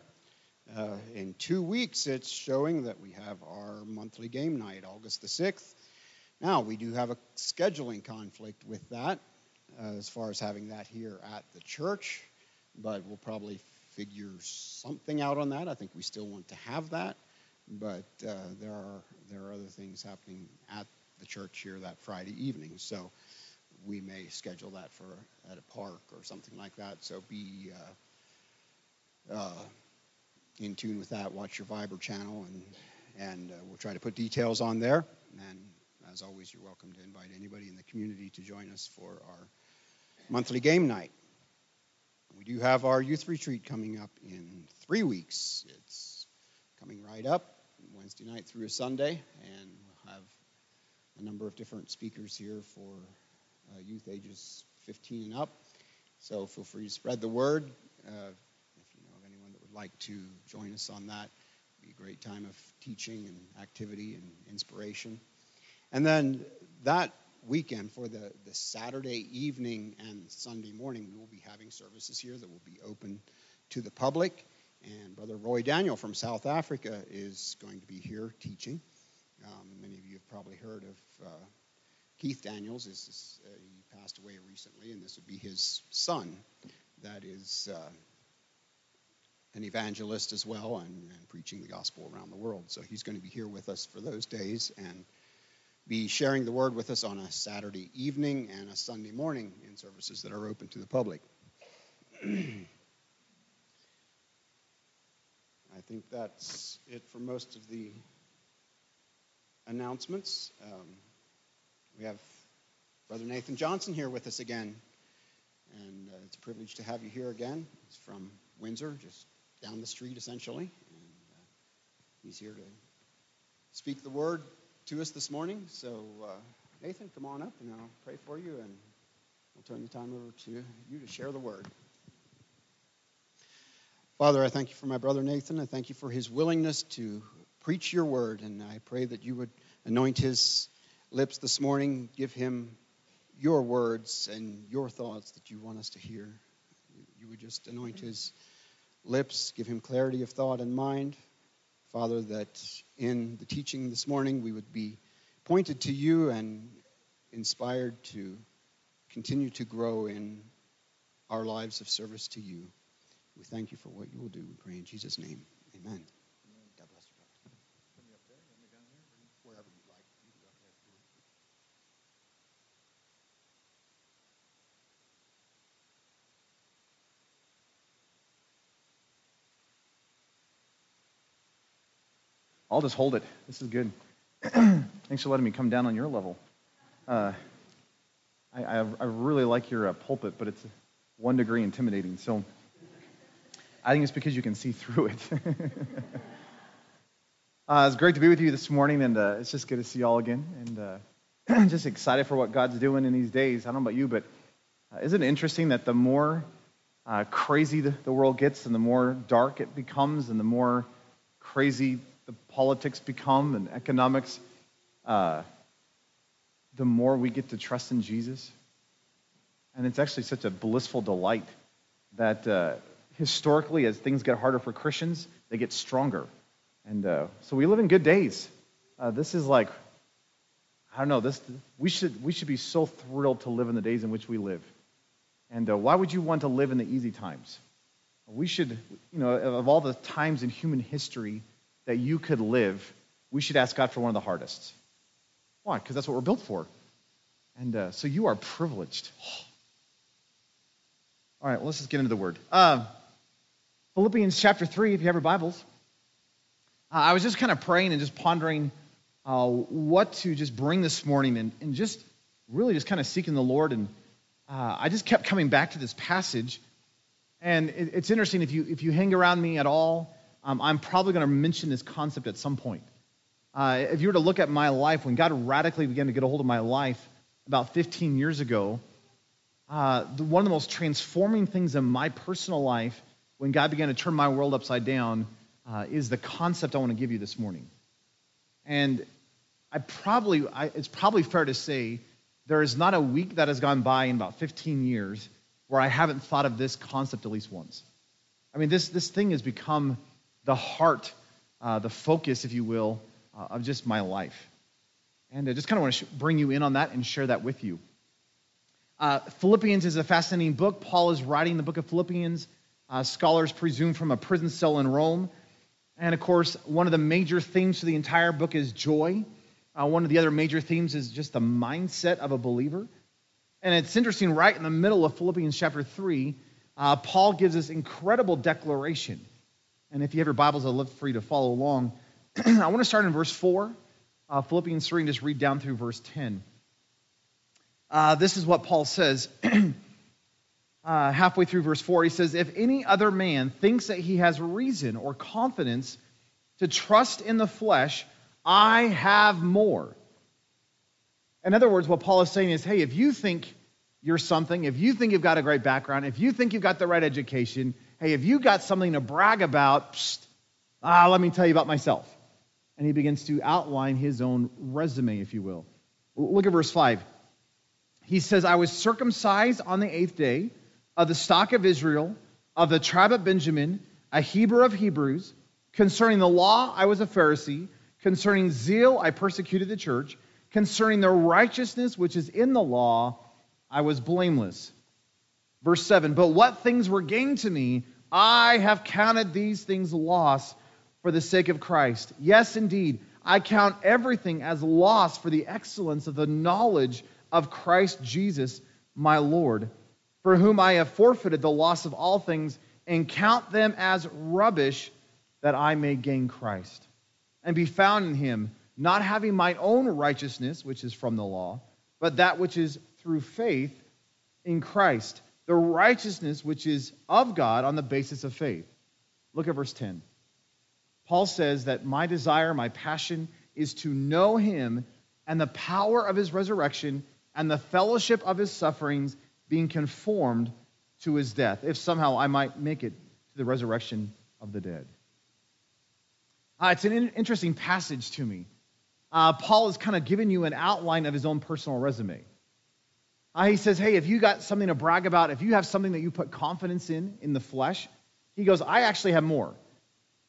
[SPEAKER 8] Uh, in two weeks, it's showing that we have our monthly game night, August the 6th. Now, we do have a scheduling conflict with that uh, as far as having that here at the church, but we'll probably figure something out on that. I think we still want to have that, but uh, there are there are other things happening at the church here that Friday evening. So we may schedule that for at a park or something like that. So be uh, uh, in tune with that. Watch your Viber channel, and and uh, we'll try to put details on there. And as always, you're welcome to invite anybody in the community to join us for our monthly game night. We do have our youth retreat coming up in three weeks. It's coming right up Wednesday night through a Sunday, and we'll have a number of different speakers here for uh, youth ages 15 and up. So feel free to spread the word. Uh, if you know of anyone that would like to join us on that, it'd be a great time of teaching and activity and inspiration. And then that weekend for the, the Saturday evening and Sunday morning, we will be having services here that will be open to the public. And Brother Roy Daniel from South Africa is going to be here teaching. Um, many of you have probably heard of uh, Keith Daniels. Is, is uh, he passed away recently, and this would be his son. That is uh, an evangelist as well, and, and preaching the gospel around the world. So he's going to be here with us for those days, and be sharing the word with us on a Saturday evening and a Sunday morning in services that are open to the public. I think that's it for most of the announcements. Um, we have Brother Nathan Johnson here with us again, and uh, it's a privilege to have you here again. He's from Windsor, just down the street essentially, and uh, he's here to speak the word to us this morning. So, uh, Nathan, come on up and I'll pray for you, and we'll turn the time over to you to share the word. Father, I thank you for my brother Nathan. I thank you for his willingness to preach your word, and I pray that you would anoint his lips this morning, give him your words and your thoughts that you want us to hear. You would just anoint his lips, give him clarity of thought and mind. Father, that in the teaching this morning we would be pointed to you and inspired to continue to grow in our lives of service to you. We thank you for what you will do. We pray in Jesus' name. Amen.
[SPEAKER 9] I'll just hold it. This is good. Thanks for letting me come down on your level. Uh, I, I, I, really like your uh, pulpit, but it's one degree intimidating. So I think it's because you can see through it. Uh, it's great to be with you this morning, and uh, it's just good to see you all again. And uh, just excited for what God's doing in these days. I don't know about you, but uh, isn't it interesting that the more crazy the, the world gets, and the more dark it becomes, and the more crazy the politics become and economics, uh, the more we get to trust in Jesus. And it's actually such a blissful delight that uh, historically, as things get harder for Christians, they get stronger. And uh, so we live in good days. Uh, this is like, I don't know, this, we, should, we should be so thrilled to live in the days in which we live. And uh, why would you want to live in the easy times? We should, you know, of all the times in human history that you could live, we should ask God for one of the hardest. Why? Because that's what we're built for. And uh, so you are privileged. All right, well, let's just get into the word. Uh, Philippians chapter 3, if you have your Bibles. Uh, I was just kind of praying and just pondering uh, what to just bring this morning and, and just really just kind of seeking the Lord. And uh, I just kept coming back to this passage. And it, it's interesting, if you, if you hang around me at all, um, I'm probably going to mention this concept at some point. Uh, if you were to look at my life, when God radically began to get a hold of my life about 15 years ago, uh, the, one of the most transforming things in my personal life when God began to turn my world upside down uh, is the concept I want to give you this morning. And I probably, I, it's probably fair to say there is not a week that has gone by in about 15 years where I haven't thought of this concept at least once. I mean, this, this thing has become the heart, uh, the focus, if you will, uh, of just my life. And I just kind of want to sh- bring you in on that and share that with you. Uh, Philippians is a fascinating book. Paul is writing the book of Philippians. Uh, scholars presume from a prison cell in Rome. And of course, one of the major themes for the entire book is joy. Uh, one of the other major themes is just the mindset of a believer. And it's interesting, right in the middle of Philippians chapter 3, uh, Paul gives this incredible declaration. And if you have your Bibles, I'd love for you to follow along. I want to start in verse 4, uh, Philippians 3, and just read down through verse 10 uh, this is what Paul says. uh, halfway through verse 4, he says, If any other man thinks that he has reason or confidence to trust in the flesh, I have more. In other words, what Paul is saying is, hey, if you think you're something, if you think you've got a great background, if you think you've got the right education, hey, if you got something to brag about, psst, ah, let me tell you about myself. And he begins to outline his own resume, if you will. Look at verse 5 he says, I was circumcised on the eighth day of the stock of Israel, of the tribe of Benjamin, a Hebrew of Hebrews. Concerning the law, I was a Pharisee. Concerning zeal, I persecuted the church. Concerning the righteousness which is in the law, I was blameless. Verse 7 But what things were gained to me, I have counted these things loss for the sake of Christ. Yes, indeed, I count everything as loss for the excellence of the knowledge of Christ Jesus, my Lord, for whom I have forfeited the loss of all things and count them as rubbish that I may gain Christ and be found in him, not having my own righteousness, which is from the law, but that which is through faith in Christ, the righteousness which is of God on the basis of faith. Look at verse 10. Paul says that my desire, my passion, is to know him and the power of his resurrection and the fellowship of his sufferings, being conformed to his death, if somehow I might make it to the resurrection of the dead. Uh, it's an in- interesting passage to me. Uh, Paul is kind of giving you an outline of his own personal resume. Uh, he says, Hey, if you got something to brag about, if you have something that you put confidence in, in the flesh, he goes, I actually have more.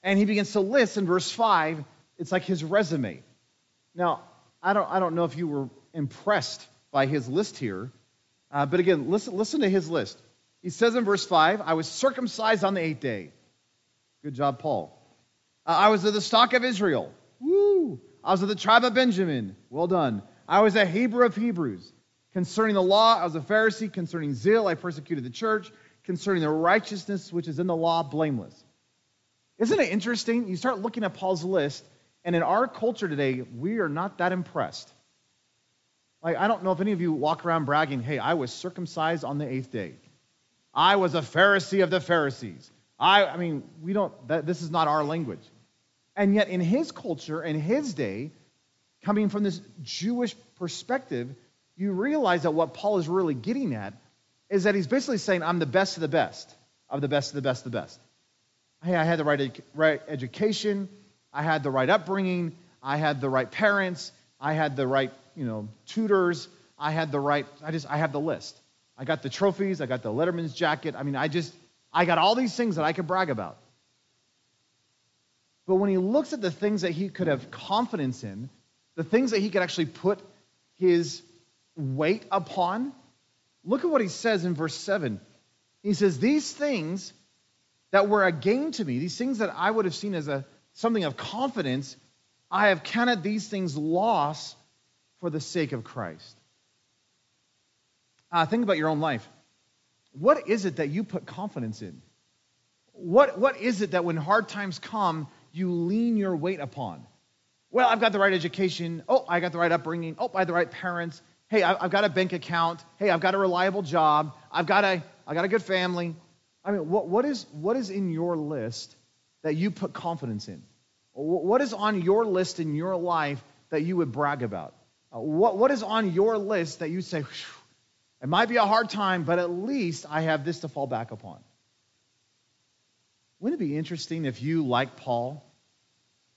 [SPEAKER 9] And he begins to list in verse 5, it's like his resume. Now, I don't, I don't know if you were impressed by his list here. Uh, but again, listen, listen to his list. He says in verse 5, I was circumcised on the eighth day. Good job, Paul. Uh, I was of the stock of Israel. Woo! I was of the tribe of Benjamin. Well done. I was a Hebrew of Hebrews. Concerning the law, I was a Pharisee. Concerning zeal, I persecuted the church. Concerning the righteousness which is in the law, blameless. Isn't it interesting? You start looking at Paul's list, and in our culture today, we are not that impressed. Like, I don't know if any of you walk around bragging, hey, I was circumcised on the eighth day. I was a Pharisee of the Pharisees. I, I mean, we don't, that, this is not our language. And yet, in his culture and his day, coming from this Jewish perspective, you realize that what Paul is really getting at is that he's basically saying, I'm the best of the best, of the best of the best of the best. Hey, I had the right, ed- right education, I had the right upbringing, I had the right parents, I had the right, you know, tutors, I had the right, I just, I have the list. I got the trophies, I got the Letterman's jacket. I mean, I just, I got all these things that I could brag about. But when he looks at the things that he could have confidence in, the things that he could actually put his weight upon, look at what he says in verse 7. He says, These things that were a gain to me, these things that I would have seen as a something of confidence, I have counted these things loss for the sake of Christ. Uh, think about your own life. What is it that you put confidence in? What, what is it that when hard times come, you lean your weight upon? Well, I've got the right education. Oh, I got the right upbringing. Oh, I the right parents. Hey, I've got a bank account. Hey, I've got a reliable job. I've got a, I've got a good family. I mean, what, what, is, what is in your list that you put confidence in? What is on your list in your life that you would brag about? Uh, what, what is on your list that you say, it might be a hard time, but at least I have this to fall back upon? Wouldn't it be interesting if you, like Paul,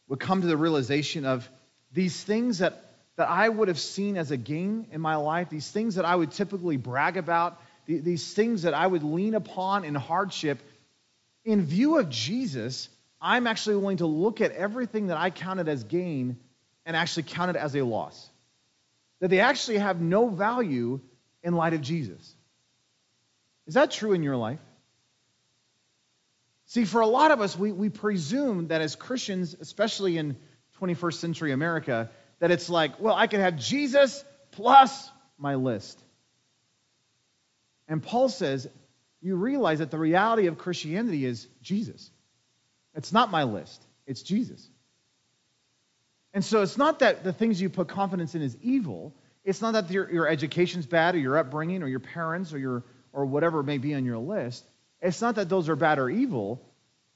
[SPEAKER 9] would come to the realization of these things that, that I would have seen as a gain in my life, these things that I would typically brag about, these things that I would lean upon in hardship, in view of Jesus, I'm actually willing to look at everything that I counted as gain and actually count it as a loss. That they actually have no value in light of Jesus. Is that true in your life? See, for a lot of us, we, we presume that as Christians, especially in 21st century America, that it's like, well, I can have Jesus plus my list. And Paul says, you realize that the reality of Christianity is Jesus. It's not my list, it's Jesus. And so it's not that the things you put confidence in is evil. It's not that your, your education's bad or your upbringing or your parents or, your, or whatever may be on your list. It's not that those are bad or evil.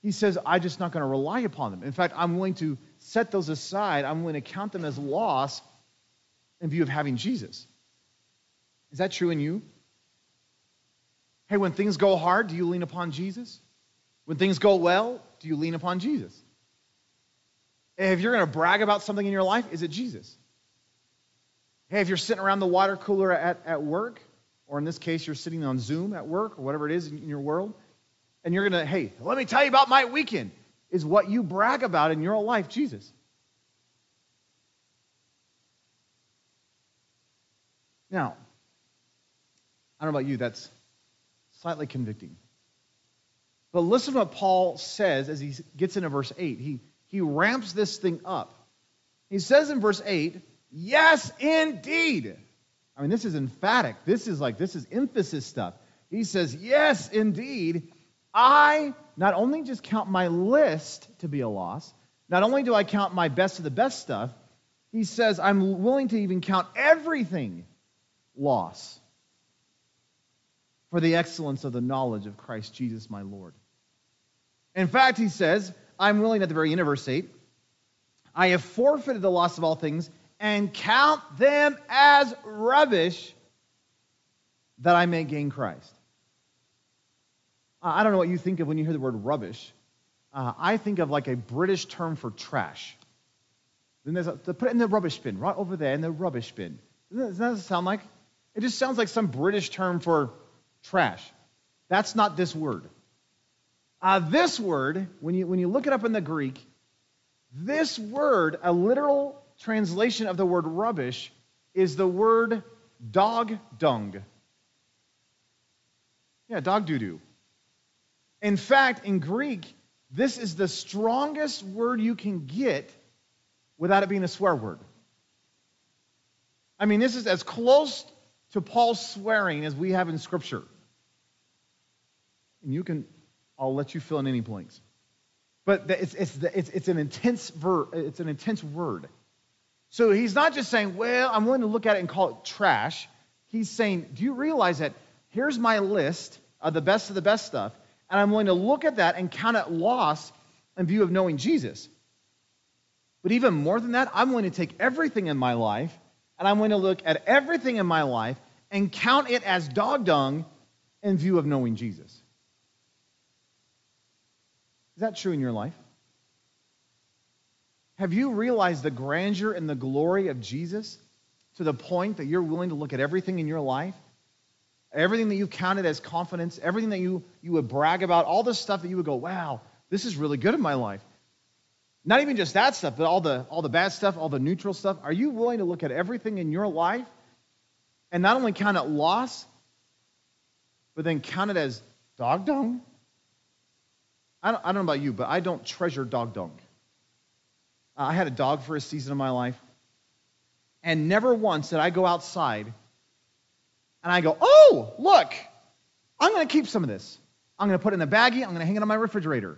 [SPEAKER 9] He says, I'm just not going to rely upon them. In fact, I'm willing to set those aside. I'm going to count them as loss in view of having Jesus. Is that true in you? Hey, when things go hard, do you lean upon Jesus? When things go well, do you lean upon Jesus? If you're going to brag about something in your life, is it Jesus? Hey, if you're sitting around the water cooler at, at work, or in this case, you're sitting on Zoom at work, or whatever it is in your world, and you're going to, hey, let me tell you about my weekend, is what you brag about in your life Jesus? Now, I don't know about you, that's slightly convicting. But listen to what Paul says as he gets into verse 8. He, he ramps this thing up. He says in verse 8, Yes, indeed. I mean, this is emphatic. This is like, this is emphasis stuff. He says, Yes, indeed. I not only just count my list to be a loss, not only do I count my best of the best stuff, he says, I'm willing to even count everything loss for the excellence of the knowledge of Christ Jesus my Lord. In fact, he says, I'm willing at the very end of verse 8, I have forfeited the loss of all things and count them as rubbish that I may gain Christ. Uh, I don't know what you think of when you hear the word rubbish. Uh, I think of like a British term for trash. Then there's a, to put it in the rubbish bin, right over there in the rubbish bin. Doesn't that, that sound like? It just sounds like some British term for trash. That's not this word. Uh, this word, when you, when you look it up in the Greek, this word, a literal translation of the word rubbish, is the word dog dung. Yeah, dog doo doo. In fact, in Greek, this is the strongest word you can get without it being a swear word. I mean, this is as close to Paul's swearing as we have in Scripture. And you can, I'll let you fill in any blanks. But it's, it's, it's, it's, an intense ver, it's an intense word. So he's not just saying, well, I'm willing to look at it and call it trash. He's saying, do you realize that here's my list of the best of the best stuff, and I'm willing to look at that and count it loss in view of knowing Jesus. But even more than that, I'm going to take everything in my life and I'm going to look at everything in my life and count it as dog dung in view of knowing Jesus. Is that true in your life? Have you realized the grandeur and the glory of Jesus to the point that you're willing to look at everything in your life? Everything that you counted as confidence, everything that you, you would brag about, all the stuff that you would go, wow, this is really good in my life. Not even just that stuff, but all the, all the bad stuff, all the neutral stuff. Are you willing to look at everything in your life and not only count it loss, but then count it as dog dung? I don't, I don't know about you, but I don't treasure dog dung. I had a dog for a season of my life, and never once did I go outside and I go, oh, look, I'm going to keep some of this. I'm going to put it in a baggie, I'm going to hang it on my refrigerator.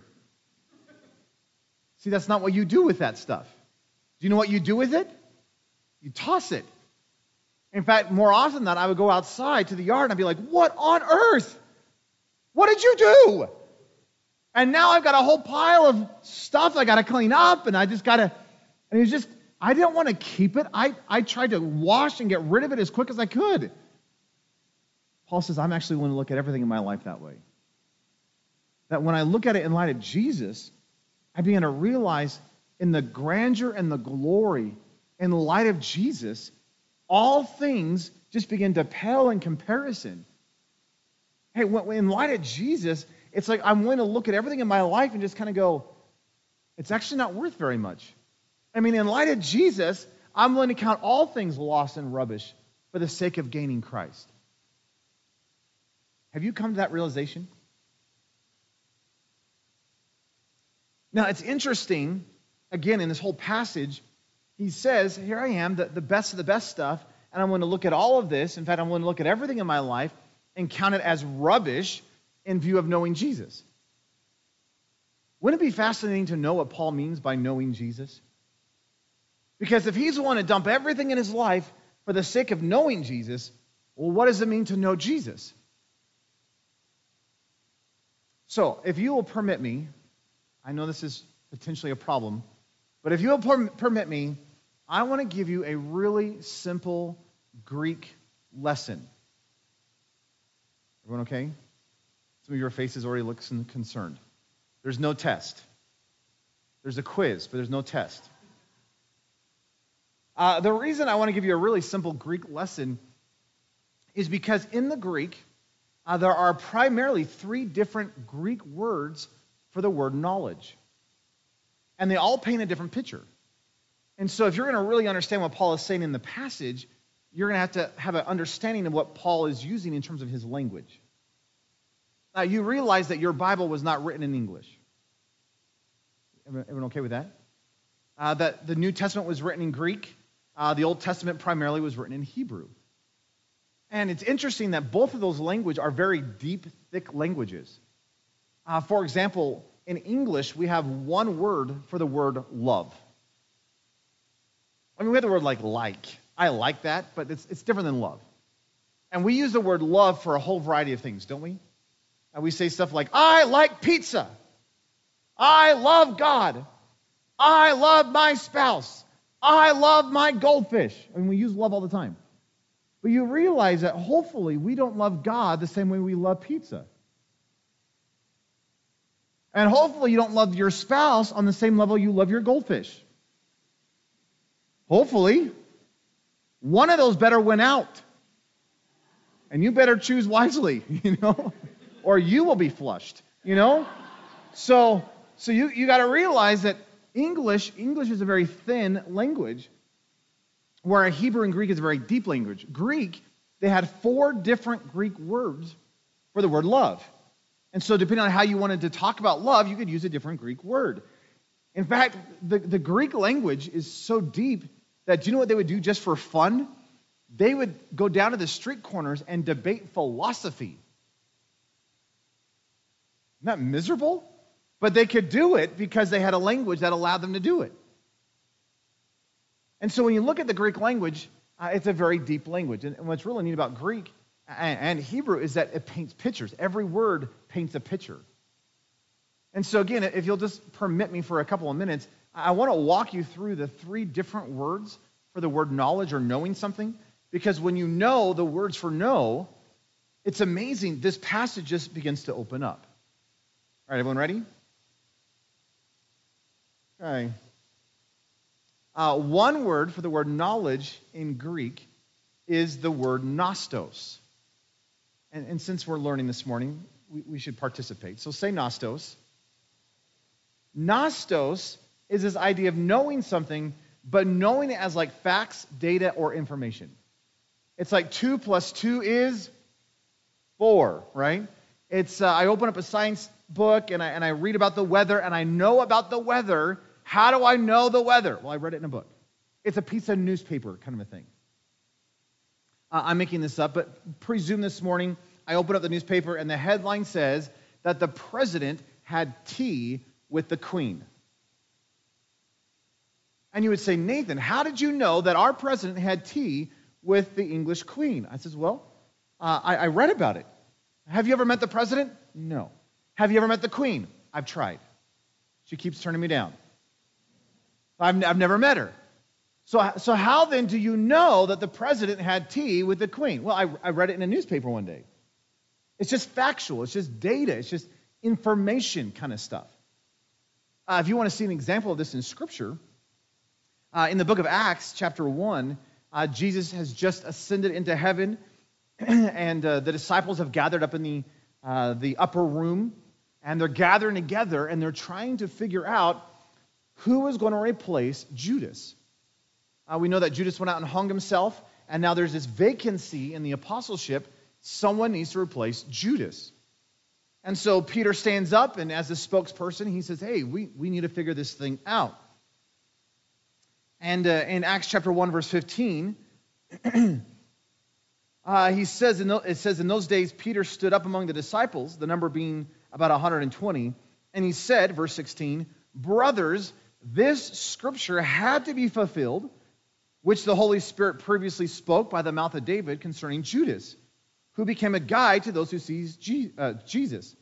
[SPEAKER 9] See, that's not what you do with that stuff. Do you know what you do with it? You toss it. In fact, more often than that, I would go outside to the yard and I'd be like, what on earth? What did you do? And now I've got a whole pile of stuff I got to clean up, and I just got to. And it's just, I didn't want to keep it. I, I tried to wash and get rid of it as quick as I could. Paul says, I'm actually willing to look at everything in my life that way. That when I look at it in light of Jesus, I begin to realize in the grandeur and the glory in the light of Jesus, all things just begin to pale in comparison. Hey, in light of Jesus, it's like I'm willing to look at everything in my life and just kind of go, it's actually not worth very much. I mean, in light of Jesus, I'm willing to count all things lost and rubbish for the sake of gaining Christ. Have you come to that realization? Now, it's interesting, again, in this whole passage, he says, Here I am, the, the best of the best stuff, and I'm going to look at all of this. In fact, I'm going to look at everything in my life and count it as rubbish in view of knowing Jesus. Wouldn't it be fascinating to know what Paul means by knowing Jesus? Because if he's willing to dump everything in his life for the sake of knowing Jesus, well, what does it mean to know Jesus? So, if you will permit me, I know this is potentially a problem, but if you will per- permit me, I want to give you a really simple Greek lesson. Everyone okay? Some of your faces already look concerned. There's no test. There's a quiz, but there's no test. Uh, the reason I want to give you a really simple Greek lesson is because in the Greek, uh, there are primarily three different Greek words for the word knowledge. And they all paint a different picture. And so, if you're going to really understand what Paul is saying in the passage, you're going to have to have an understanding of what Paul is using in terms of his language. Now, you realize that your Bible was not written in English. Everyone okay with that? Uh, that the New Testament was written in Greek. Uh, the Old Testament primarily was written in Hebrew. And it's interesting that both of those languages are very deep, thick languages. Uh, for example, in English, we have one word for the word love. I mean, we have the word like like. I like that, but it's, it's different than love. And we use the word love for a whole variety of things, don't we? And we say stuff like, I like pizza. I love God. I love my spouse. I love my goldfish. I mean, we use love all the time. But you realize that hopefully we don't love God the same way we love pizza. And hopefully you don't love your spouse on the same level you love your goldfish. Hopefully, one of those better win out. And you better choose wisely, you know, or you will be flushed, you know? So, so you, you got to realize that English, English is a very thin language where a Hebrew and Greek is a very deep language. Greek, they had four different Greek words for the word love. And so, depending on how you wanted to talk about love, you could use a different Greek word. In fact, the, the Greek language is so deep that do you know what they would do just for fun? They would go down to the street corners and debate philosophy. That miserable? But they could do it because they had a language that allowed them to do it. And so when you look at the Greek language, uh, it's a very deep language. And, what's really neat about Greek and, and Hebrew is that it paints pictures. Every word paints a picture. And so, again, if you'll just permit me for a couple of minutes, I want to walk you through the three different words for the word knowledge or knowing something, because when you know the words for know, it's amazing. This passage just begins to open up. All right, everyone ready? Okay. Uh, one word for the word knowledge in Greek is the word nostos. And, and since we're learning this morning, we, we should participate. So say nostos. Nostos is this idea of knowing something, but knowing it as like facts, data, or information. It's like two plus two is four, right? It's uh, I open up a science book and I, and I read about the weather and I know about the weather. How do I know the weather? Well, I read it in a book. It's a piece of newspaper kind of a thing. Uh, I'm making this up, but presume this morning I open up the newspaper and the headline says that the president had tea with the queen. And you would say, Nathan, how did you know that our president had tea with the English queen? I says, well, uh, I, I read about it. Have you ever met the president? No. Have you ever met the queen? I've tried. She keeps turning me down. I've, I've never met her. So, so how then do you know that the president had tea with the queen? Well, I, I read it in a newspaper one day. It's just factual. It's just data. It's just information kind of stuff. Uh, if you want to see an example of this in Scripture, uh, in the book of Acts, chapter 1, uh, Jesus has just ascended into heaven, and uh, the disciples have gathered up in the, uh, the upper room, and they're gathering together, and they're trying to figure out who is going to replace Judas. Uh, we know that Judas went out and hung himself, and now there's this vacancy in the apostleship. Someone needs to replace Judas. And so Peter stands up, and as a spokesperson, he says, Hey, we, we need to figure this thing out. And uh, in Acts chapter 1, verse 15, uh, he says in the, it says, In those days, Peter stood up among the disciples, the number being about 120, and he said, verse 16, Brothers, this scripture had to be fulfilled, which the Holy Spirit previously spoke by the mouth of David concerning Judas, who became a guide to those who seized uh, Jesus.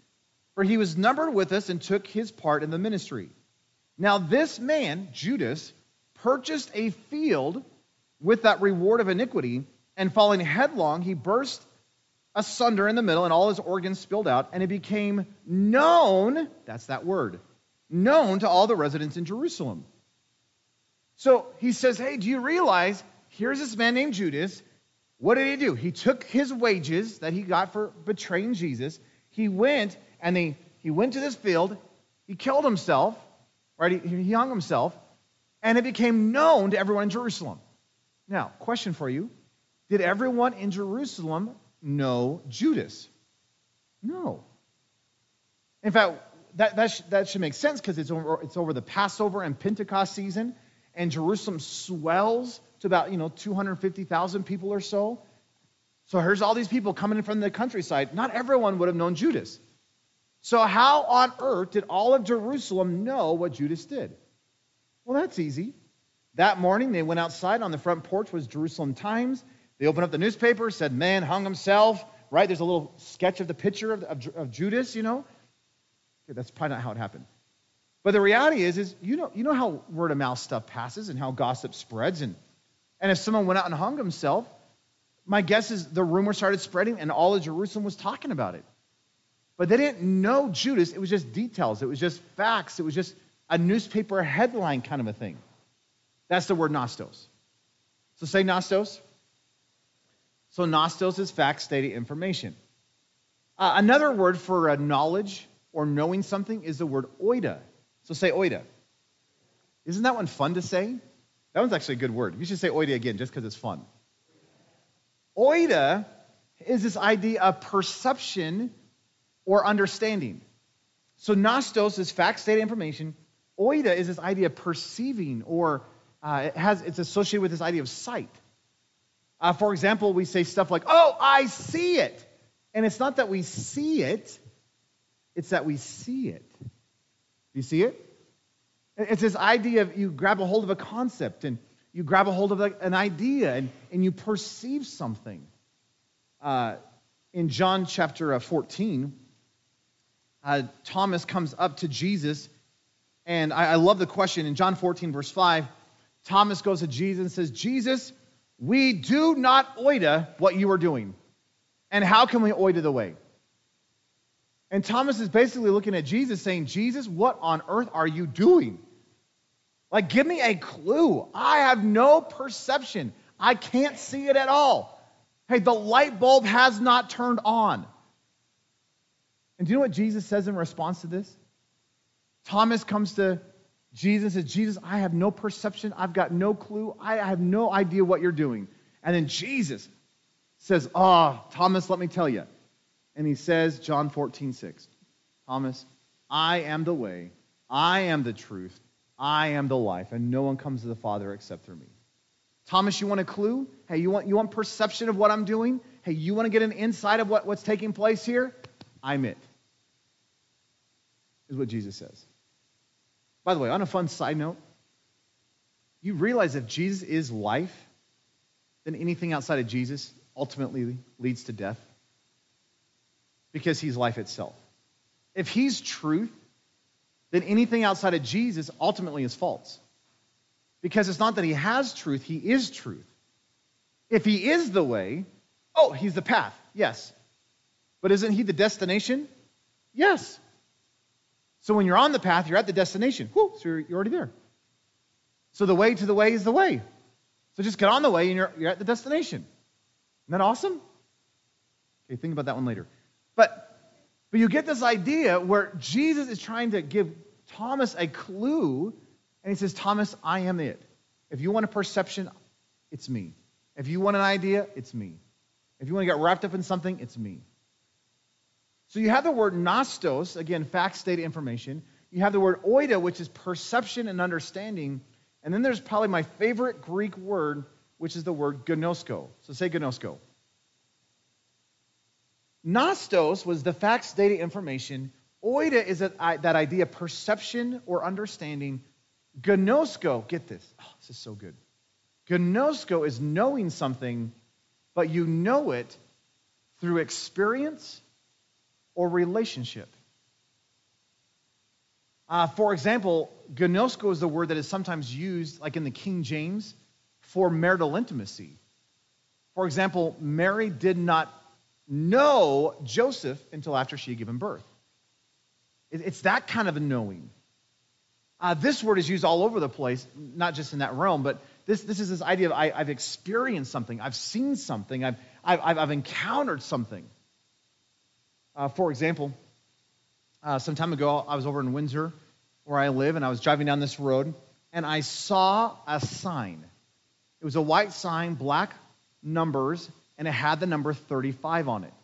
[SPEAKER 9] For he was numbered with us and took his part in the ministry. Now, this man, Judas, purchased a field with that reward of iniquity, and falling headlong, he burst asunder in the middle, and all his organs spilled out, and it became known that's that word known to all the residents in Jerusalem. So he says, Hey, do you realize here's this man named Judas? What did he do? He took his wages that he got for betraying Jesus. He went and they, he went to this field. He killed himself, right? He, he hung himself, and it became known to everyone in Jerusalem. Now, question for you Did everyone in Jerusalem know Judas? No. In fact, that, that, sh- that should make sense because it's over, it's over the Passover and Pentecost season, and Jerusalem swells to about, you know, 250,000 people or so. So here's all these people coming in from the countryside. Not everyone would have known Judas. So how on earth did all of Jerusalem know what Judas did? Well, that's easy. That morning, they went outside. On the front porch was Jerusalem Times. They opened up the newspaper, said, man hung himself, right? There's a little sketch of the picture of, of, of Judas, you know. Okay, that's probably not how it happened. But the reality is, is you know, you know how word of mouth stuff passes and how gossip spreads. And, and if someone went out and hung himself, my guess is the rumor started spreading and all of Jerusalem was talking about it. But they didn't know Judas. It was just details. It was just facts. It was just a newspaper headline kind of a thing. That's the word nostos. So say nostos. So nostos is facts, data, information. Uh, another word for uh, knowledge or knowing something is the word oida. So say oida. Isn't that one fun to say? That one's actually a good word. You should say oida again just because it's fun. Oida is this idea of perception or understanding. So nostos is facts, data, information. Oida is this idea of perceiving or uh, it has, it's associated with this idea of sight. Uh, for example, we say stuff like, oh, I see it. And it's not that we see it, it's that we see it. Do you see it? It's this idea of you grab a hold of a concept and you grab a hold of an idea and, and you perceive something. Uh, in John chapter uh, 14, uh, Thomas comes up to Jesus And I, I love the question in John 14, verse 5. Thomas goes to Jesus and says, Jesus, we do not oida what you are doing. And how can we oida the way? And Thomas is basically looking at Jesus saying, Jesus, what on earth are you doing? Like, give me a clue. I have no perception. I can't see it at all. Hey, the light bulb has not turned on. And do you know what Jesus says in response to this? Thomas comes to Jesus and says, Jesus, I have no perception. I've got no clue. I have no idea what you're doing. And then Jesus says, Ah, oh, Thomas, let me tell you. And he says, John 14, 6, Thomas, I am the way, I am the truth, I am the life, and no one comes to the Father except through me. Thomas, you want a clue? Hey, you want, you want perception of what I'm doing? Hey, you want to get an insight of what, what's taking place here? I'm it. Is what Jesus says. By the way, on a fun side note, you realize if Jesus is life, then anything outside of Jesus ultimately leads to death because he's life itself. If he's truth, then anything outside of Jesus ultimately is false. Because it's not that he has truth, he is truth. If he is the way, oh, he's the path, yes. But isn't he the destination? Yes. So when you're on the path, you're at the destination. Whew, so you're, you're already there. So the way to the way is the way. So just get on the way and you're, you're at the destination. Isn't that awesome? Okay, think about that one later. But but you get this idea where Jesus is trying to give Thomas a clue, and he says, Thomas, I am it. If you want a perception, it's me. If you want an idea, it's me. If you want to get wrapped up in something, it's me. So you have the word nostos, again, facts, data, information. You have the word oida, which is perception and understanding. And then there's probably my favorite Greek word, which is the word gnosko. So say gnosko. Nostos was the facts, data, information. Oida is that, that idea, perception or understanding. Gnosko, get this. Oh, this is so good. Gnosko is knowing something, but you know it through experience or relationship. Uh, for example, gnosko is the word that is sometimes used, like in the King James, for marital intimacy. For example, Mary did not know Joseph until after she had given birth. It's that kind of a knowing. Uh, this word is used all over the place, not just in that realm, but this, this is this idea of I, have experienced something, I've seen something, I've, I've, I've encountered something. Uh, for example, uh, some time ago, I was over in Windsor, where I live, and I was driving down this road, and I saw a sign. It was a white sign, black numbers, and it had the number 35 on it.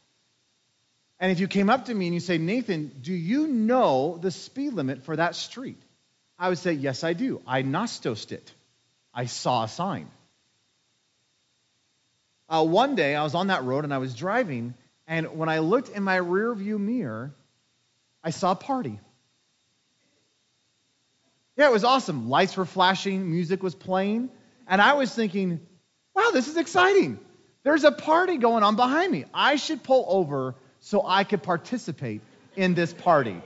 [SPEAKER 9] And if you came up to me and you say, Nathan, do you know the speed limit for that street? I would say, Yes, I do. I nostosed it. I saw a sign. Uh, one day I was on that road and I was driving, and when I looked in my rear view mirror, I saw a party. Yeah, it was awesome. Lights were flashing, music was playing, and I was thinking, wow, this is exciting. There's a party going on behind me. I should pull over so I could participate in this party.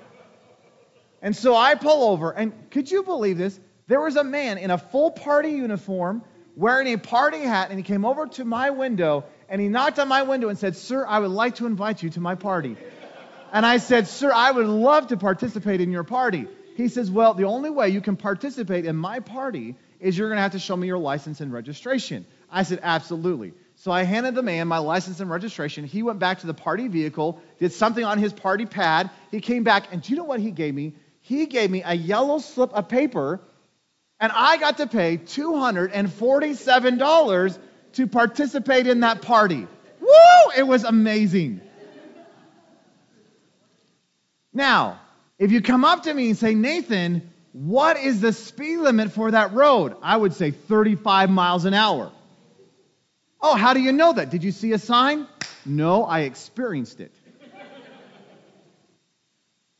[SPEAKER 9] And so I pull over, and could you believe this? There was a man in a full party uniform wearing a party hat, and he came over to my window and he knocked on my window and said, Sir, I would like to invite you to my party. And I said, Sir, I would love to participate in your party. He says, Well, the only way you can participate in my party is you're going to have to show me your license and registration. I said, Absolutely. So I handed the man my license and registration. He went back to the party vehicle, did something on his party pad. He came back, and do you know what he gave me? He gave me a yellow slip of paper, and I got to pay $247 to participate in that party. Woo! It was amazing. Now, if you come up to me and say, Nathan, what is the speed limit for that road? I would say 35 miles an hour. Oh, how do you know that? Did you see a sign? No, I experienced it.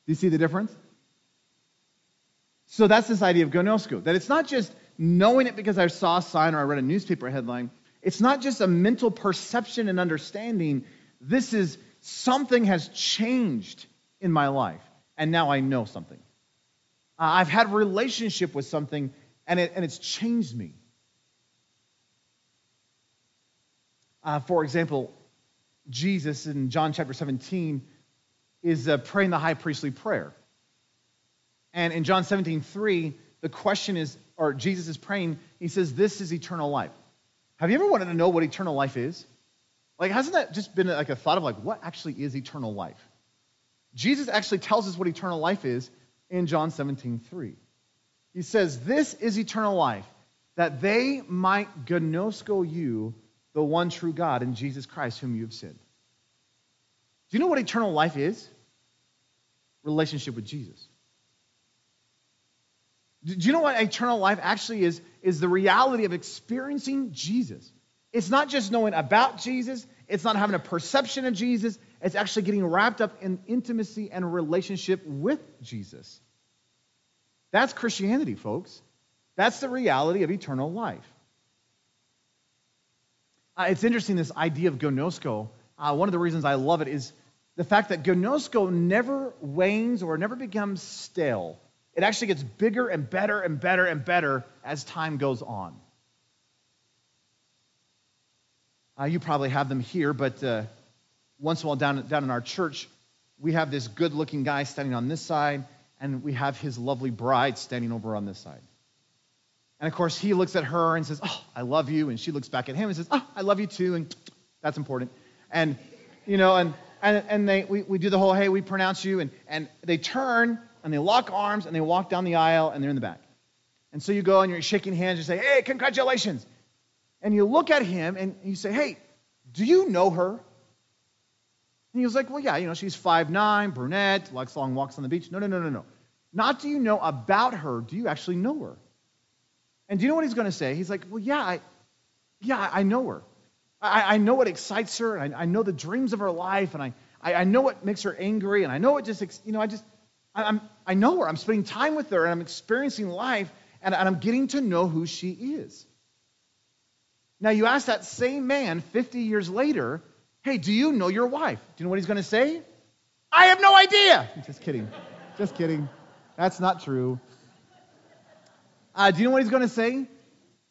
[SPEAKER 9] Do you see the difference? So that's this idea of gnosko, that it's not just knowing it because I saw a sign or I read a newspaper headline. It's not just a mental perception and understanding. This is something has changed in my life, and now I know something. Uh, I've had a relationship with something and, it, and it's changed me. Uh, for example, Jesus in John chapter 17 is uh, praying the high priestly prayer. And in John 17, 3, the question is, or Jesus is praying, he says, This is eternal life. Have you ever wanted to know what eternal life is? Like, hasn't that just been like a thought of like, what actually is eternal life? Jesus actually tells us what eternal life is in John 17, 3. He says, This is eternal life, that they might gnosko you, the one true God, and Jesus Christ, whom you have sent. Do you know what eternal life is? Relationship with Jesus. Do you know what eternal life actually is? Is the reality of experiencing Jesus. It's not just knowing about Jesus, it's not having a perception of Jesus, it's actually getting wrapped up in intimacy and relationship with Jesus. That's Christianity, folks. That's the reality of eternal life. Uh, it's interesting, this idea of gnosko. Uh, one of the reasons I love it is the fact that gnosko never wanes or never becomes stale. It actually gets bigger and better and better and better as time goes on. Uh, you probably have them here, but uh, once in a while down, down in our church, we have this good looking guy standing on this side, and we have his lovely bride standing over on this side. And of course, he looks at her and says, Oh, I love you. And she looks back at him and says, Oh, I love you too. And that's important. And, you know, and, and, and they, we, we do the whole, hey, we pronounce you. And, and they turn and they lock arms and they walk down the aisle and they're in the back. And so you go and you're shaking hands, you say, hey, congratulations. And you look at him and you say, hey, do you know her? And he was like, well, yeah, you know, she's 5'9, brunette, likes long walks on the beach. No, no, no, no, no. Not do you know about her, do you actually know her? And do you know what he's going to say? He's like, well, yeah, I, yeah, I know her. I, I know what excites her, and I, I, know the dreams of her life, and I, I, I know what makes her angry, and I know what just, you know, I just, I'm, I know her. I'm spending time with her and I'm experiencing life and, and I'm getting to know who she is. Now, you ask that same man 50 years later, hey, do you know your wife? Do you know what he's going to say? I have no idea. Just kidding. Just kidding. That's not true. Uh, do you know what he's going to say?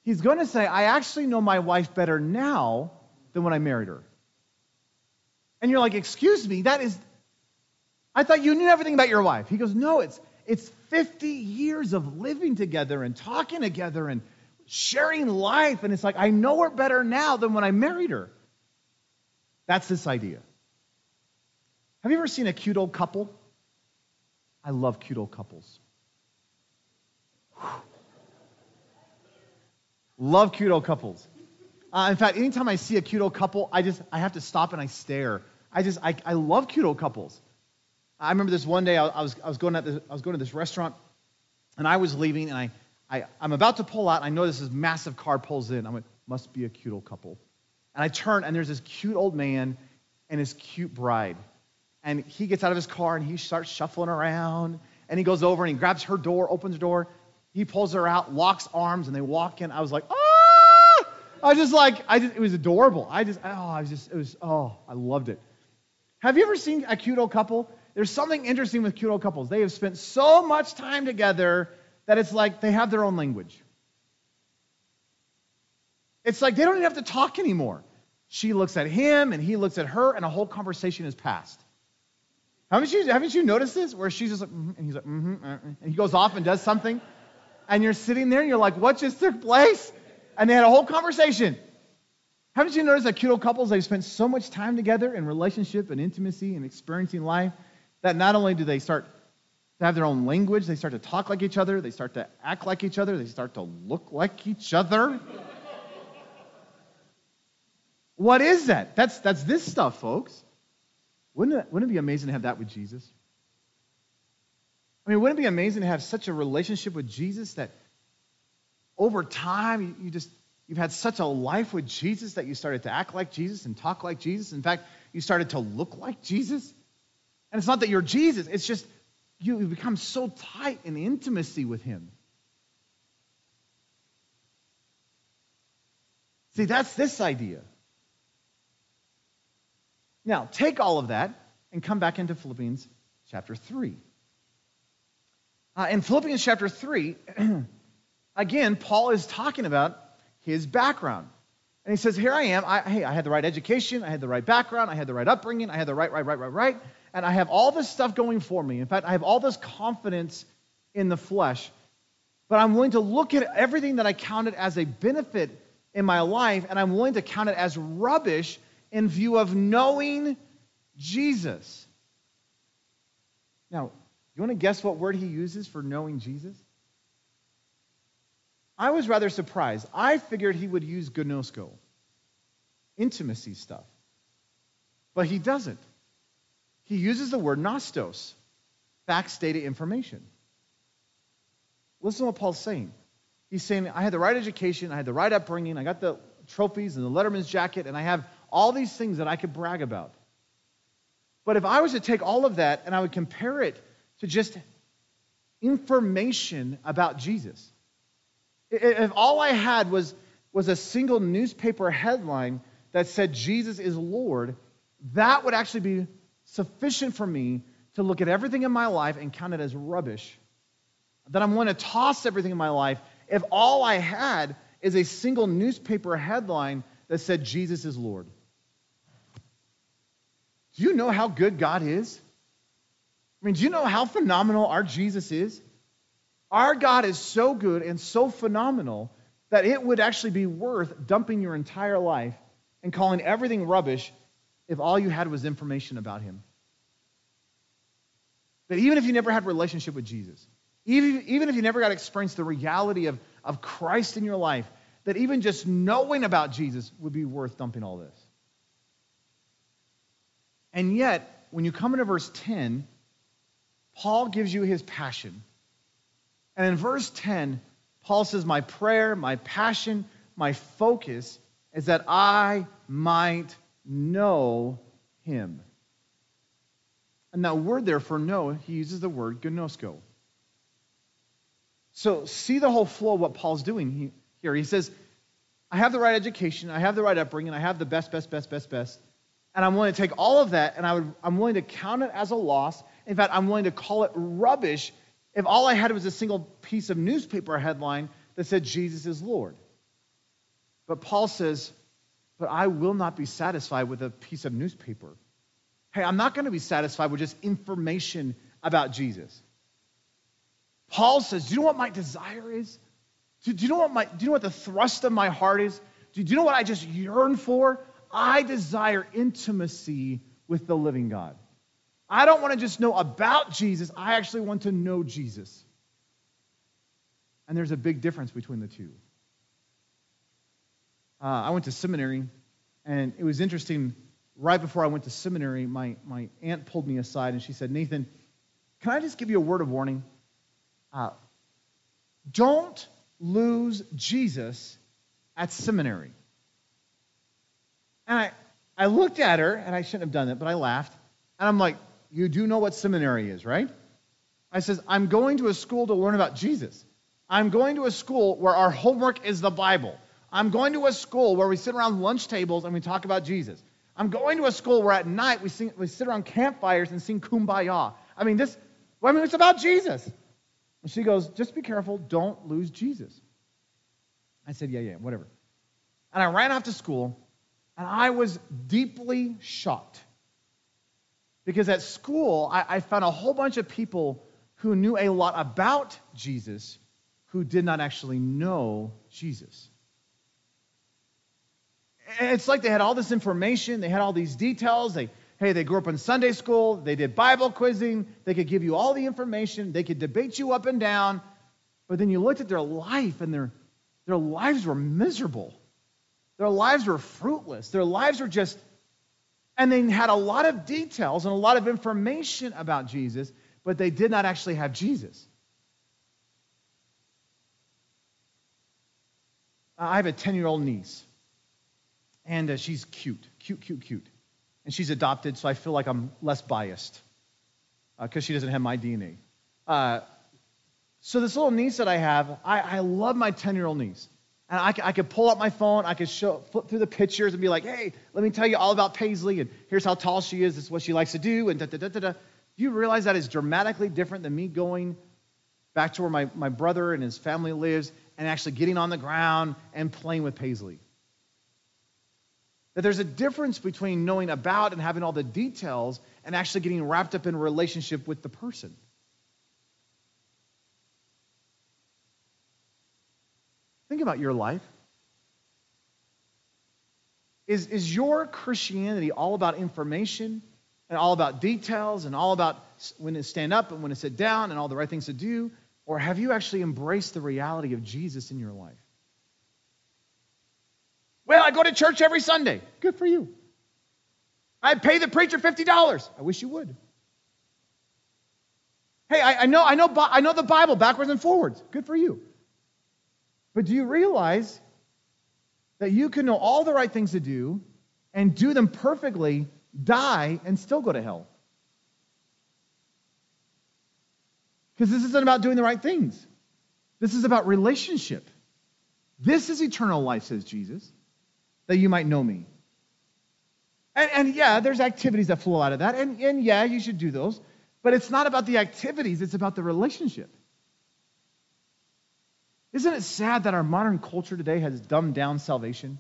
[SPEAKER 9] He's going to say, I actually know my wife better now than when I married her. And you're like, excuse me, that is I thought you knew everything about your wife. He goes, No, it's, it's 50 years of living together and talking together and sharing life. And it's like, I know her better now than when I married her. That's this idea. Have you ever seen a cute old couple? I love cute old couples. Love cute old couples. Uh, in fact, anytime I see a cute old couple, I just I have to stop and I stare. I just I, I love cute old couples. I remember this one day I, was, I, was, going at this, I was going to this restaurant and I was leaving and I, I, I'm about to pull out. And I notice this is massive car pulls in. I'm went, must be a cute old couple. And I turn and there's this cute old man and his cute bride. And he gets out of his car and he starts shuffling around and he goes over and he grabs her door, opens the door. He pulls her out, locks arms, and they walk in. I was like, ah! I was just like, I just, it was adorable. I just, oh, I was just, it was, oh, I loved it. Have you ever seen a cute old couple there's something interesting with cute old couples. They have spent so much time together that it's like they have their own language. It's like they don't even have to talk anymore. She looks at him and he looks at her, and a whole conversation is passed. Haven't you, haven't you noticed this? Where she's just like, mm-hmm, and he's like, mm-hmm, uh-uh. and he goes off and does something, and you're sitting there and you're like, what just took place? And they had a whole conversation. Haven't you noticed that cute old couples, they've spent so much time together in relationship and intimacy and experiencing life that not only do they start to have their own language, they start to talk like each other, they start to act like each other, they start to look like each other. what is that? That's, that's this stuff, folks. Wouldn't it, wouldn't it be amazing to have that with Jesus? I mean, wouldn't it be amazing to have such a relationship with Jesus that over time you, just you've had such a life with Jesus that you started to act like Jesus and talk like Jesus. In fact, you started to look like Jesus. And it's not that you're Jesus, it's just you become so tight in intimacy with him. See, that's this idea. Now, take all of that and come back into Philippians chapter 3. Uh, in Philippians chapter 3, again, Paul is talking about his background. And he says, Here I am. I, hey, I had the right education. I had the right background. I had the right upbringing. I had the right, right, right, right, right. And I have all this stuff going for me. In fact, I have all this confidence in the flesh. But I'm willing to look at everything that I counted as a benefit in my life, and I'm willing to count it as rubbish in view of knowing Jesus. Now, you want to guess what word he uses for knowing Jesus? I was rather surprised. I figured he would use gnosko, intimacy stuff. But he doesn't. He uses the word nostos, facts, data, information. Listen to what Paul's saying. He's saying, I had the right education, I had the right upbringing, I got the trophies and the Letterman's jacket, and I have all these things that I could brag about. But if I was to take all of that and I would compare it to just information about Jesus, if all I had was, was a single newspaper headline that said Jesus is Lord, that would actually be sufficient for me to look at everything in my life and count it as rubbish. That I'm going to toss everything in my life if all I had is a single newspaper headline that said Jesus is Lord. Do you know how good God is? I mean, do you know how phenomenal our Jesus is? Our God is so good and so phenomenal that it would actually be worth dumping your entire life and calling everything rubbish if all you had was information about him. But even if you never had a relationship with Jesus, even, even if you never got to experience the reality of, of Christ in your life, that even just knowing about Jesus would be worth dumping all this. And yet, when you come into verse 10, Paul gives you his passion. And in verse 10, Paul says, My prayer, my passion, my focus is that I might know him. And that word there for know, he uses the word gnosko. So see the whole flow of what Paul's doing here. He says, I have the right education, I have the right upbringing, I have the best, best, best, best, best. And I'm willing to take all of that and I would, I'm willing to count it as a loss. In fact, I'm willing to call it rubbish if all I had was a single piece of newspaper headline that said Jesus is Lord. But Paul says, But I will not be satisfied with a piece of newspaper. Hey, I'm not going to be satisfied with just information about Jesus. Paul says, Do you know what my desire is? Do, do you know what my do you know what the thrust of my heart is? Do, do you know what I just yearn for? I desire intimacy with the living God. I don't want to just know about Jesus, I actually want to know Jesus. And there's a big difference between the two. Uh, I went to seminary, and it was interesting. Right before I went to seminary, my, my aunt pulled me aside and she said, Nathan, can I just give you a word of warning? Uh, don't lose Jesus at seminary. And I, I looked at her, and I shouldn't have done it, but I laughed. And I'm like, You do know what seminary is, right? I says, I'm going to a school to learn about Jesus. I'm going to a school where our homework is the Bible. I'm going to a school where we sit around lunch tables and we talk about Jesus. I'm going to a school where at night we, sing, we sit around campfires and sing kumbaya. I mean, this, I mean, it's about Jesus. And she goes, just be careful, don't lose Jesus. I said, yeah, yeah, whatever. And I ran off to school, and I was deeply shocked. Because at school, I, I found a whole bunch of people who knew a lot about Jesus who did not actually know Jesus. It's like they had all this information, they had all these details, they Hey, they grew up in Sunday school, they did Bible quizzing, they could give you all the information, they could debate you up and down, but then you looked at their life and their, their lives were miserable. Their lives were fruitless. Their lives were just, and they had a lot of details and a lot of information about Jesus, but they did not actually have Jesus. I have a 10 year old niece, and uh, she's cute, cute, cute, cute and she's adopted, so I feel like I'm less biased because uh, she doesn't have my DNA. Uh, so this little niece that I have, I, I love my 10 year old niece. And I, I could pull up my phone, I could show, flip through the pictures and be like, hey, let me tell you all about Paisley, and here's how tall she is, this is what she likes to do, and da da da da da. Do you realize that is dramatically different than me going back to where my, my brother and his family lives and actually getting on the ground and playing with Paisley. That there's a difference between knowing about and having all the details and actually getting wrapped up in a relationship with the person. Think about your life. Is, is your Christianity all about information and all about details and all about when to stand up and when to sit down and all the right things to do? Or have you actually embraced the reality of Jesus in your life? Well, I go to church every Sunday. Good for you. I pay the preacher $50. I wish you would. Hey, I, I know, I, know, I know the Bible backwards and forwards. Good for you. But do you realize that you can know all the right things to do and do them perfectly, die, and still go to hell? Because this isn't about doing the right things. This is about relationship. This is eternal life, says Jesus, that you might know me. And, and, yeah, there's activities that flow out of that. And, and yeah, you should do those. But it's not about the activities, it's about the relationship. Isn't it sad that our modern culture today has dumbed down salvation?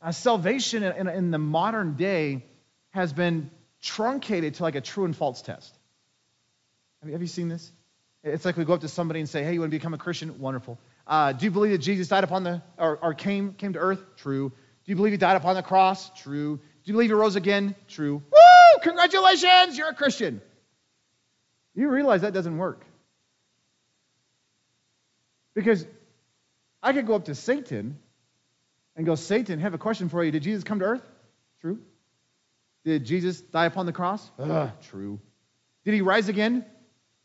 [SPEAKER 9] Uh, salvation in, in, the modern day has been truncated to like a true and false test. Have you, have you seen this? It's like we go up to somebody and say, hey, you want to become a Christian? Wonderful. Uh, do you believe that Jesus died upon the, or, or came, came to earth? True. Do you believe he died upon the cross? True. Do you believe he rose again? True. Woo! Congratulations, you're a Christian. You realize that doesn't work. Because I could go up to Satan and go, Satan, have a question for you. Did Jesus come to earth? True. Did Jesus die upon the cross? Ugh, true. Did he rise again?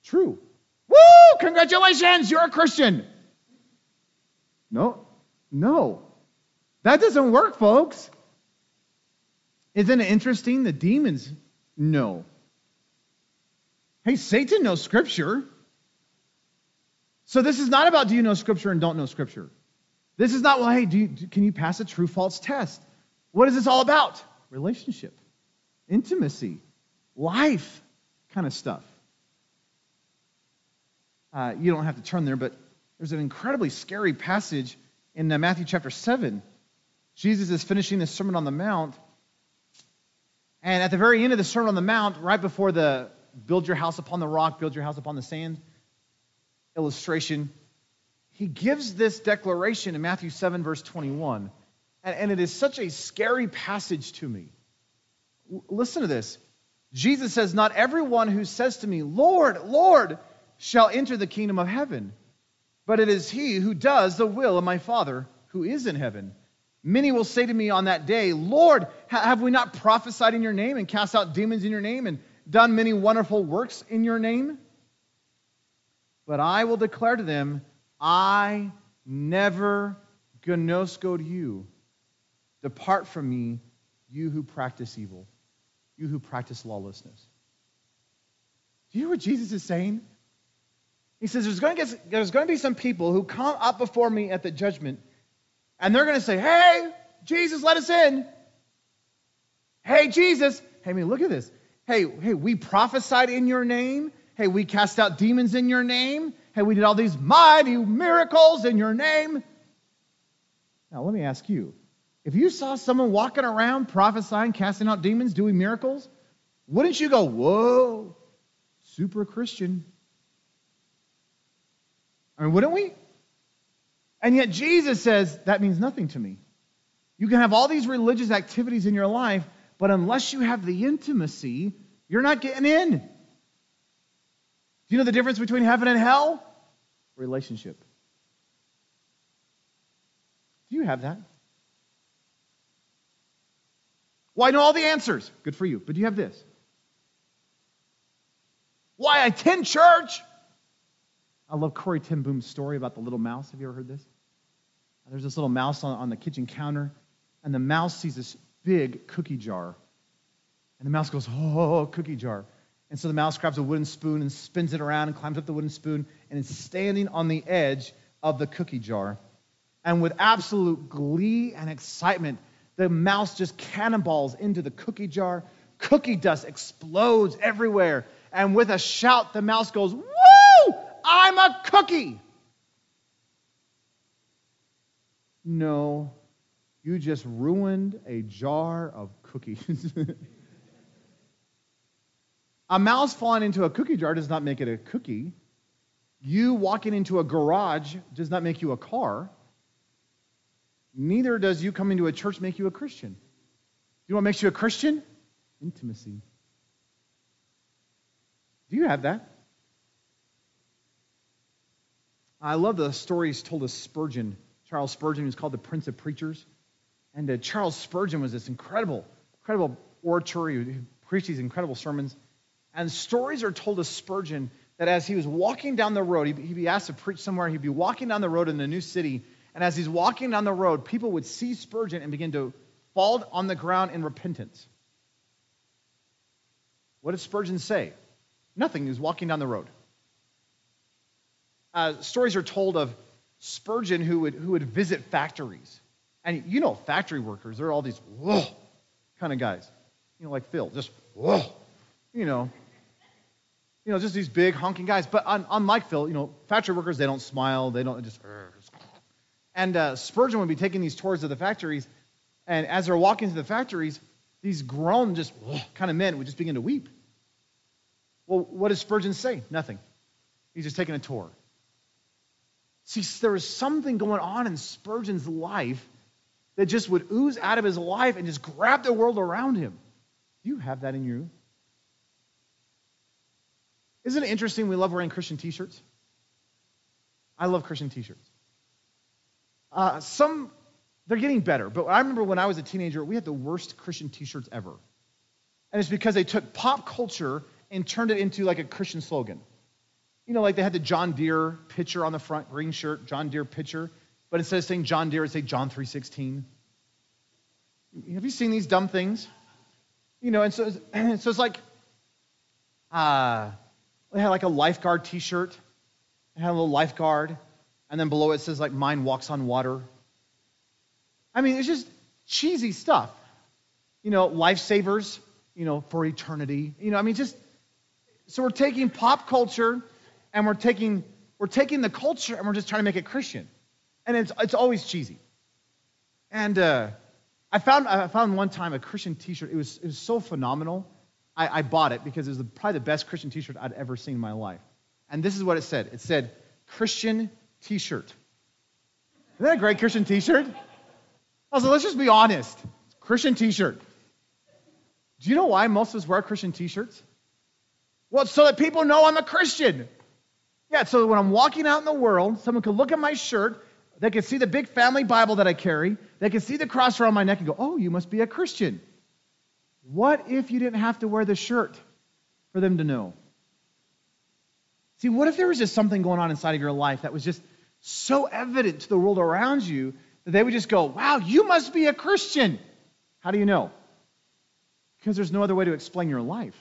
[SPEAKER 9] True. Woo! Congratulations, you're a Christian. No, no. That doesn't work, folks. Isn't it interesting? The demons know. Hey, Satan knows Scripture. So this is not about do you know Scripture and don't know Scripture. This is not, well, hey, do you, can you pass a true false test? What is this all about? Relationship, intimacy, life kind of stuff. Uh, you don't have to turn there, but there's an incredibly scary passage in uh, Matthew chapter 7. Jesus is finishing the Sermon on the Mount. And at the very end of the Sermon on the Mount, right before the build your house upon the rock, build your house upon the sand, illustration, he gives this declaration in Matthew 7, verse 21. And, and it is such a scary passage to me. listen to this. Jesus says, Not everyone who says to me, Lord, Lord, shall enter the kingdom of heaven, but it is he who does the will of my Father who is in heaven. Many will say to me on that day, Lord, have we not prophesied in your name and cast out demons in your name and done many wonderful works in your name? But I will declare to them, I never gnosko you. Depart from me, you who practice evil, you who practice lawlessness. Do you hear what Jesus is saying? He says there's going, to get, there's going to be some people who come up before me at the judgment, and they're going to say, Hey, Jesus, let us in. Hey, Jesus. Hey, I mean, look at this. Hey, hey, we prophesied in your name. Hey, we cast out demons in your name. Hey, we did all these mighty miracles in your name. Now, let me ask you if you saw someone walking around prophesying, casting out demons, doing miracles, wouldn't you go, whoa, super Christian? I mean, wouldn't we? And yet Jesus says, that means nothing to me. You can have all these religious activities in your life, but unless you have the intimacy, you're not getting in. Do you know the difference between heaven and hell? Relationship. Do you have that? Well, I know all the answers. Good for you. But do you have this? Why I attend church? I love Corrie ten Boom's story about the little mouse. Have you ever heard this? There's this little mouse on, on the kitchen counter, and the mouse sees this big cookie jar and the mouse goes, oh, cookie jar. And so the mouse grabs a wooden spoon and spins it around and climbs up the wooden spoon and is standing on the edge of the cookie jar. And with absolute glee and excitement, the mouse just cannonballs into the cookie jar. Cookie dust explodes everywhere. And with a shout, the mouse goes, Woo! I'm a cookie. No, you just ruined a jar of cookies. a mouse falling into a cookie jar does not make it a cookie. You walking into a garage does not make you a car. Neither does you coming to a church make you a Christian. You know what makes you a Christian? Intimacy. Do you have that? I love the stories told of Spurgeon. Charles Spurgeon was called the Prince of Preachers. And uh, Charles Spurgeon was this incredible, incredible orator. He preached these incredible sermons. And stories are told of Spurgeon that as he was walking down the road, he'd, be asked to preach somewhere. He'd be walking down the road in a new city. And as he's walking down the road, people would see Spurgeon and begin to fall on the ground in repentance. What did Spurgeon say? Nothing. He was walking down the road. Uh, stories are told of Spurgeon who would, who would visit factories. And you know, factory workers, they're all these whoa kind of guys. You know, like Phil, just whoa, you know. You know, just these big honking guys. But un, unlike Phil, you know, factory workers, they don't smile, they don't just. And uh, Spurgeon would be taking these tours of the factories, and as they're walking to the factories, these grown, just kind of men would just begin to weep. Well, what does Spurgeon say? Nothing. He's just taking a tour. See, there was something going on in Spurgeon's life that just would ooze out of his life and just grab the world around him. Do you have that in you? Isn't it interesting we love wearing Christian t shirts? I love Christian t shirts. Uh, some, they're getting better, but I remember when I was a teenager, we had the worst Christian t shirts ever. And it's because they took pop culture and turned it into like a Christian slogan. You know, like they had the John Deere picture on the front, green shirt, John Deere picture, but instead of saying John Deere, it say John 3:16. Have you seen these dumb things? You know, and so, so it's like, uh, they had like a lifeguard T-shirt. It had a little lifeguard, and then below it says like "Mine walks on water." I mean, it's just cheesy stuff. You know, lifesavers. You know, for eternity. You know, I mean, just so we're taking pop culture and we're taking we're taking the culture and we're just trying to make it Christian, and it's it's always cheesy. And uh, I found I found one time a Christian T-shirt. It was it was so phenomenal. I, I bought it because it was the, probably the best Christian T-shirt I'd ever seen in my life. And this is what it said. It said Christian T-shirt. Isn't that a great Christian T-shirt? I was like, let's just be honest. Christian T-shirt. Do you know why most of us wear Christian T-shirts? Well, so that people know I'm a Christian. Yeah, so when I'm walking out in the world, someone could look at my shirt, they could see the big family Bible that I carry, they could see the cross around my neck and go, oh, you must be a Christian. What if you didn't have to wear the shirt for them to know? See, what if there was just something going on inside of your life that was just so evident to the world around you that they would just go, wow, you must be a Christian? How do you know? Because there's no other way to explain your life.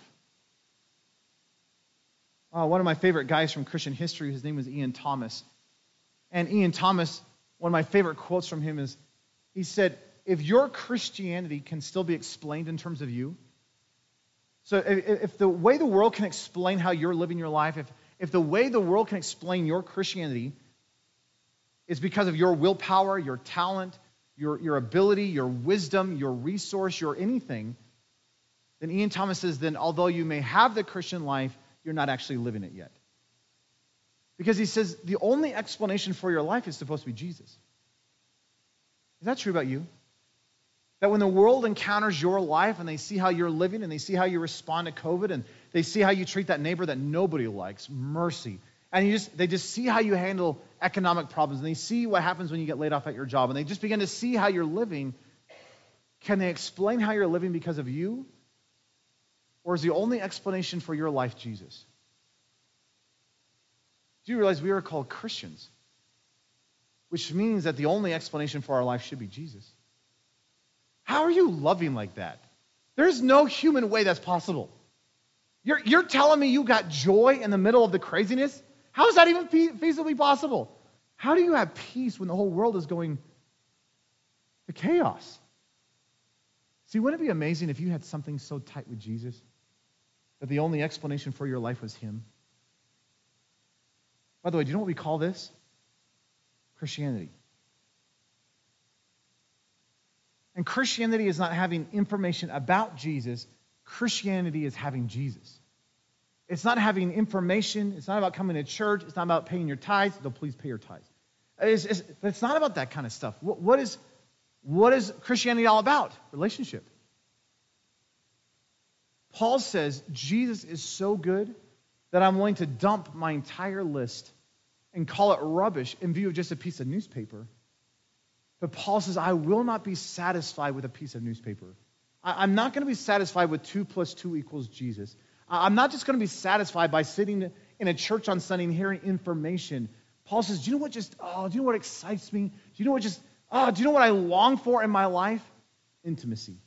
[SPEAKER 9] Uh, one of my favorite guys from Christian history, his name was Ian Thomas. And Ian Thomas, one of my favorite quotes from him is he said, If your Christianity can still be explained in terms of you, so if, if the way the world can explain how you're living your life, if, if the way the world can explain your Christianity is because of your willpower, your talent, your, your ability, your wisdom, your resource, your anything, then Ian Thomas says, then although you may have the Christian life, you're not actually living it yet. Because he says the only explanation for your life is supposed to be Jesus. Is that true about you? That when the world encounters your life and they see how you're living and they see how you respond to COVID and they see how you treat that neighbor that nobody likes, mercy. And you just, they just see how you handle economic problems and they see what happens when you get laid off at your job and they just begin to see how you're living. Can they explain how you're living because of you? Or is the only explanation for your life Jesus? Do you realize we are called Christians? Which means that the only explanation for our life should be Jesus. How are you loving like that? There's no human way that's possible. You're, you're telling me you got joy in the middle of the craziness? How is that even feasibly possible? How do you have peace when the whole world is going to chaos? See, wouldn't it be amazing if you had something so tight with Jesus that the only explanation for your life was Him? By the way, do you know what we call this? Christianity. And Christianity is not having information about Jesus, Christianity is having Jesus. It's not having information. It's not about coming to church. It's not about paying your tithes. Though please pay your tithes. It's, it's, it's not about that kind of stuff. What, what, is, what is Christianity all about? Relationship. Paul says Jesus is so good that I'm willing to dump my entire list and call it rubbish in view of just a piece of newspaper. But Paul says, I will not be satisfied with a piece of newspaper. I, I'm not going to be satisfied with 2 plus 2 equals Jesus. I'm not just going to be satisfied by sitting in a church on Sunday and hearing information. Paul says, Do you know what just, oh, do you know what excites me? Do you know what just, oh, do you know what I long for in my life? Intimacy.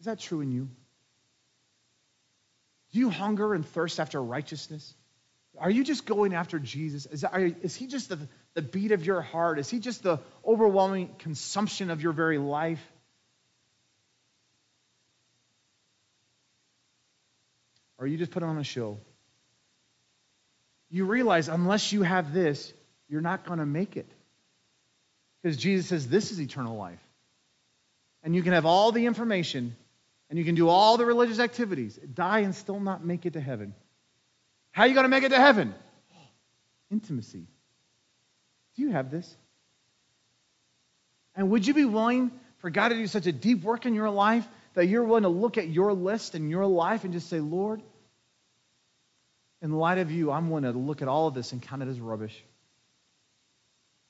[SPEAKER 9] Is that true in you? Do you hunger and thirst after righteousness? Are you just going after Jesus? Is, that, you, is he just the, the beat of your heart? Is he just the overwhelming consumption of your very life? Or you just put on a show? You realize unless you have this, you're not going to make it. Because Jesus says this is eternal life. And you can have all the information and you can do all the religious activities, die and still not make it to heaven. How are you going to make it to heaven? Intimacy. Do you have this? And would you be willing for God to do such a deep work in your life that you're willing to look at your list and your life and just say, Lord, in light of you, I'm willing to look at all of this and count it as rubbish.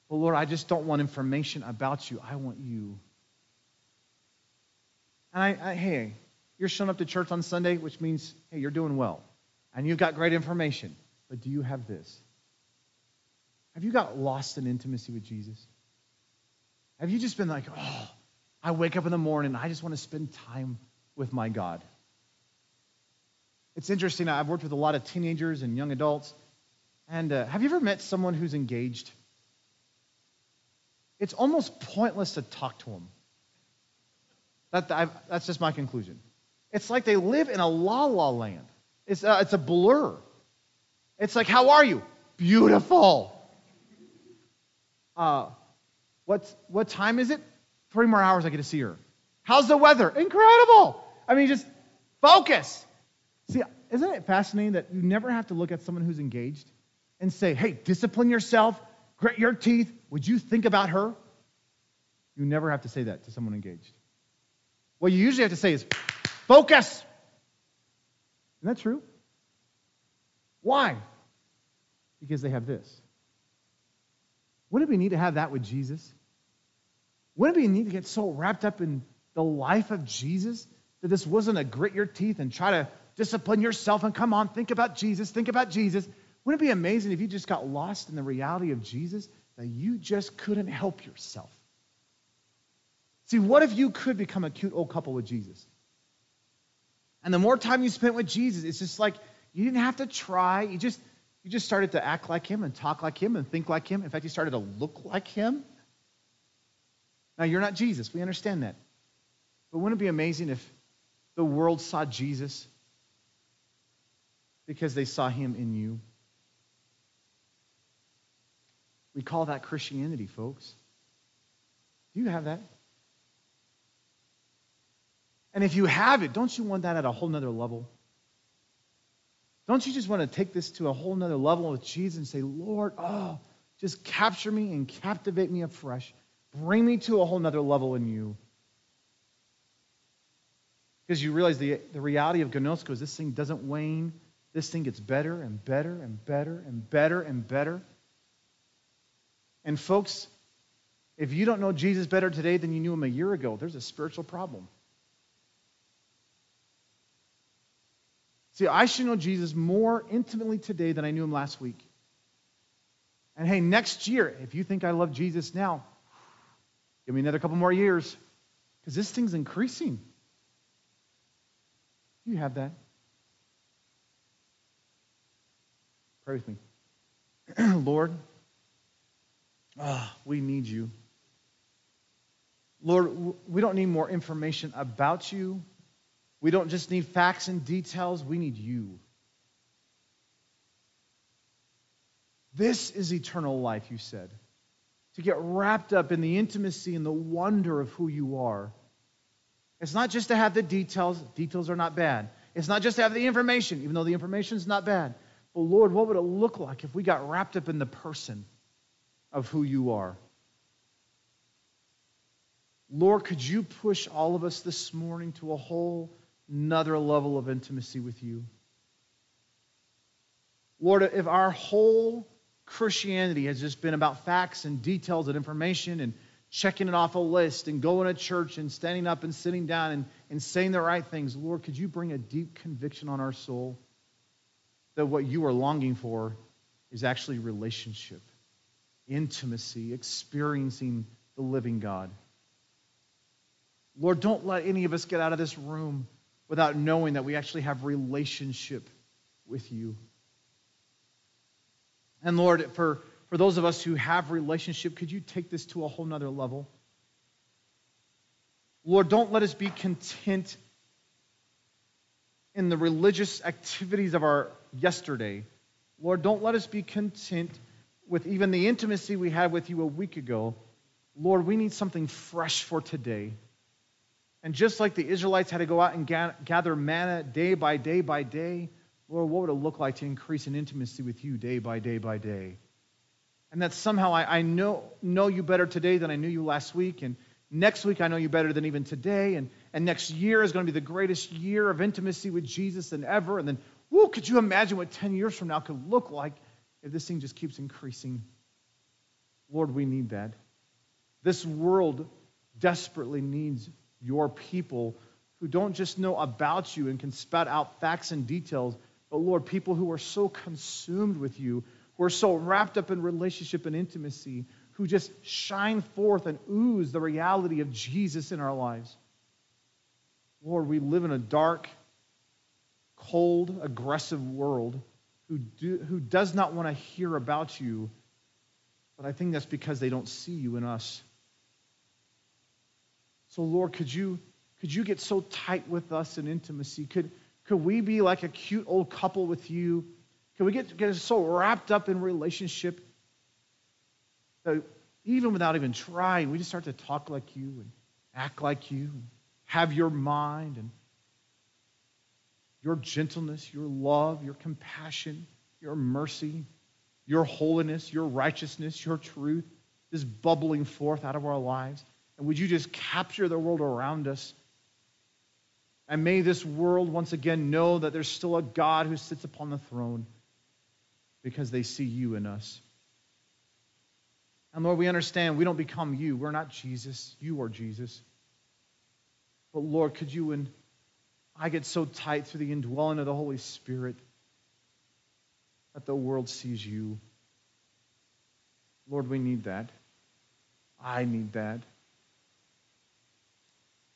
[SPEAKER 9] But Lord, I just don't want information about you. I want you. And I, I, hey, you're showing up to church on Sunday, which means, hey, you're doing well. And you've got great information. But do you have this? Have you got lost in intimacy with Jesus? Have you just been like, oh, I wake up in the morning, I just want to spend time with my God? It's interesting. I've worked with a lot of teenagers and young adults. And uh, have you ever met someone who's engaged? It's almost pointless to talk to them. That, that's just my conclusion. It's like they live in a la la land. It's uh, it's a blur. It's like, how are you? Beautiful. Uh, what, what time is it? Three more hours I get to see her. How's the weather? Incredible. I mean, just focus. See, isn't it fascinating that you never have to look at someone who's engaged and say, hey, discipline yourself, grit your teeth. Would you think about her? You never have to say that to someone engaged. What you usually have to say is, focus. Isn't that true? Why? Because they have this. Wouldn't we need to have that with Jesus? Wouldn't we need to get so wrapped up in the life of Jesus that this wasn't a grit your teeth and try to discipline yourself and come on, think about Jesus, think about Jesus? Wouldn't it be amazing if you just got lost in the reality of Jesus that you just couldn't help yourself? See, what if you could become a cute old couple with Jesus? And the more time you spent with Jesus, it's just like you didn't have to try. You just you just started to act like him and talk like him and think like him. In fact, you started to look like him. Now, you're not Jesus. We understand that. But wouldn't it be amazing if the world saw Jesus because they saw him in you? We call that Christianity, folks. Do you have that? And if you have it, don't you want that at a whole nother level? Don't you just want to take this to a whole nother level with Jesus and say, Lord, oh, just capture me and captivate me afresh. Bring me to a whole nother level in you. Because you realize the, the reality of Gnosko is this thing doesn't wane. This thing gets better and better and better and better and better. And folks, if you don't know Jesus better today than you knew him a year ago, there's a spiritual problem. See, I should know Jesus more intimately today than I knew him last week. And hey, next year, if you think I love Jesus now, give me another couple more years because this thing's increasing. You have that. Pray with me. Lord, oh, we need you. Lord, we don't need more information about you. We don't just need facts and details, we need you. This is eternal life, you said. To get wrapped up in the intimacy and the wonder of who you are. It's not just to have the details, details are not bad. It's not just to have the information, even though the information is not bad. But Lord, what would it look like if we got wrapped up in the person of who you are? Lord, could you push all of us this morning to a whole another level of intimacy with you? Lord, if our whole Christianity has just been about facts and details and information and checking it off a list and going to church and standing up and sitting down and, and saying the right things, Lord, could you bring a deep conviction on our soul that what you are longing for is actually relationship, intimacy, experiencing the living God? Lord, don't let any of us get out of this room without knowing that we actually have relationship with you. And Lord, for, for those of us who have relationship, could you take this to a whole nother level? Lord, don't let us be content in the religious activities of our yesterday. Lord, don't let us be content with even the intimacy we had with you a week ago. Lord, we need something fresh for today. And just like the Israelites had to go out and gather manna day by day by day, Lord, what would it look like to increase in intimacy with you day by day by day? And that somehow I, I know, know you better today than I knew you last week. And next week I know you better than even today. And, and next year is going to be the greatest year of intimacy with Jesus than ever. And then, whoo, could you imagine what 10 years from now could look like if this thing just keeps increasing? Lord, we need that. This world desperately needs your people who don't just know about you and can spout out facts and details, but Lord, people who are so consumed with you, who are so wrapped up in relationship and intimacy, who just shine forth and ooze the reality of Jesus in our lives. Lord, we live in a dark, cold, aggressive world who, do, who does not want to hear about you, but I think that's because they don't see you in us. So, Lord, could you, could you get so tight with us in intimacy? Could, could we be like a cute old couple with you? Could we get, get so wrapped up in relationship that even without even trying, we just start to talk like you and act like you and have your mind and your gentleness, your love, your compassion, your mercy, your holiness, your righteousness, your truth is bubbling forth out of our lives. And would you just capture the world around us? And may this world once again know that there's still a God who sits upon the throne because they see you in us. And Lord, we understand we don't become you. We're not Jesus. You are Jesus. But Lord, could you and I get so tight through the indwelling of the Holy Spirit that the world sees you? Lord, we need that. I need that.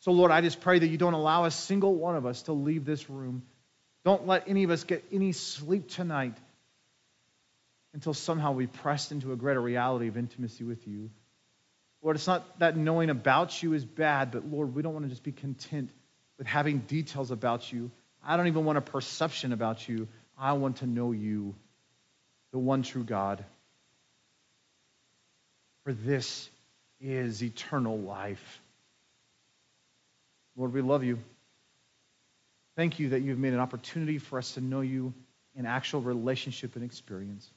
[SPEAKER 9] So, Lord, I just pray that you don't allow a single one of us to leave this room. Don't let any of us get any sleep tonight until somehow we pressed into a greater reality of intimacy with you. Lord, it's not that knowing about you is bad, but Lord, we don't want to just be content with having details about you. I don't even want a perception about you. I want to know you, the one true God. For this is eternal life. Lord, we love you. Thank you that you've made an opportunity for us to know you in actual relationship and experience.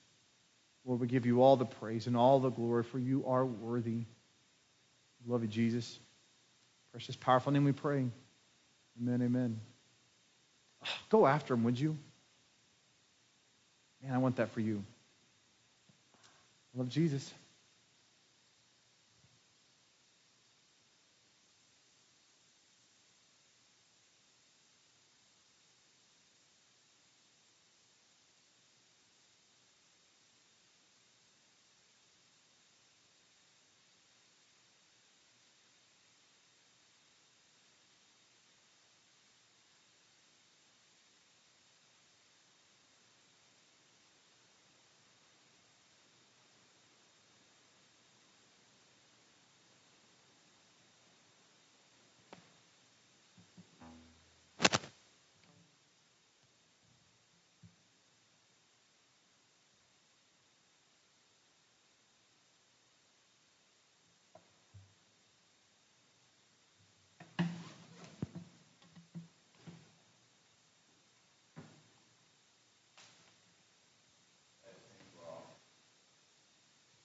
[SPEAKER 9] Lord, we give you all the praise and all the glory, for you are worthy. We love you, Jesus. Precious, powerful name we pray. Amen, amen. Go after him, would you? Man, I want that for you. I love Jesus.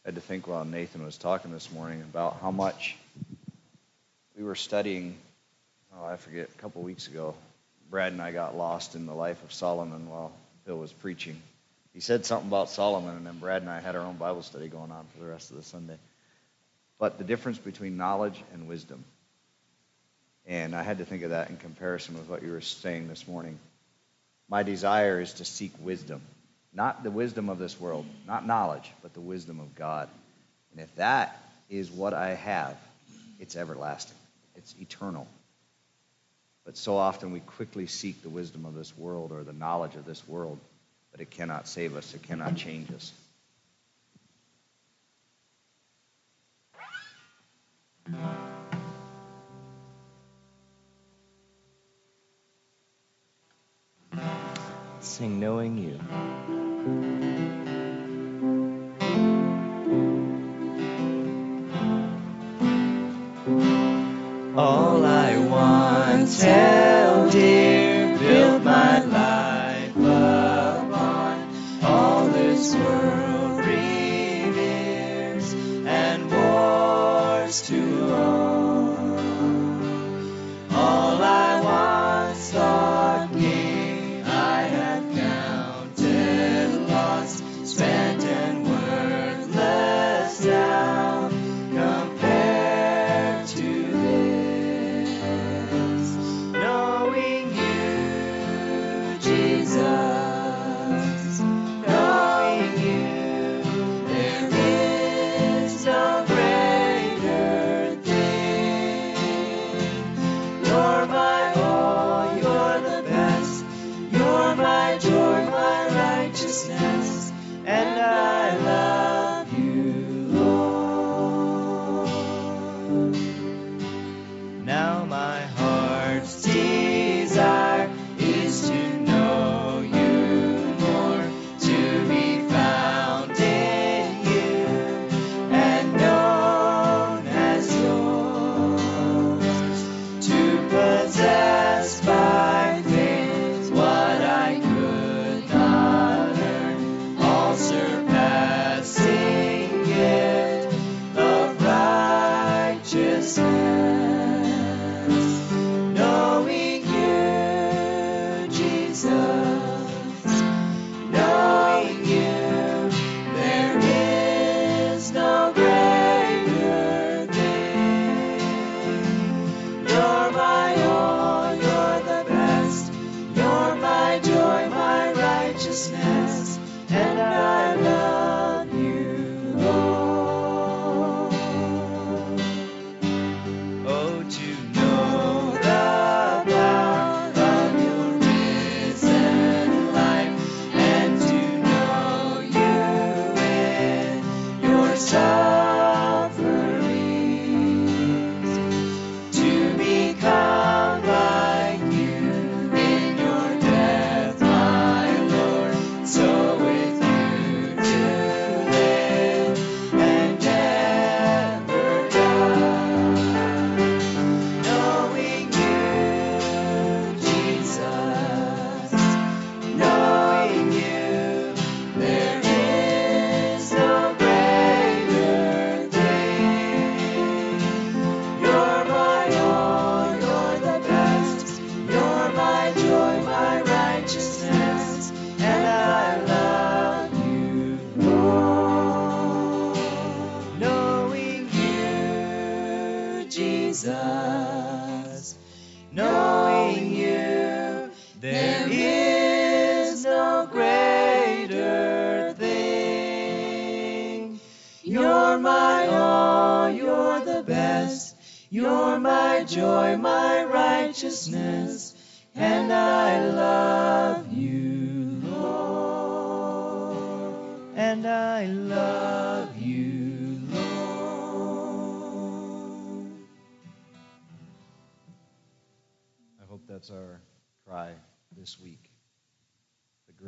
[SPEAKER 1] I had to think while Nathan was talking this morning about how much we were studying, oh, I forget, a couple weeks ago. Brad and I got lost in the life of Solomon while Bill was preaching. He said something about Solomon, and then Brad and I had our own Bible study going on for the rest of the Sunday. But the difference between knowledge and wisdom. And I had to think of that in comparison with what you were saying this morning. My desire is to seek wisdom, not the wisdom of this world, not knowledge, but the wisdom of God. And if that is what I have, it's everlasting, it's eternal. But so often we quickly seek the wisdom of this world or the knowledge of this world, but it cannot save us, it cannot change us.
[SPEAKER 2] Sing Knowing You.
[SPEAKER 4] All I want,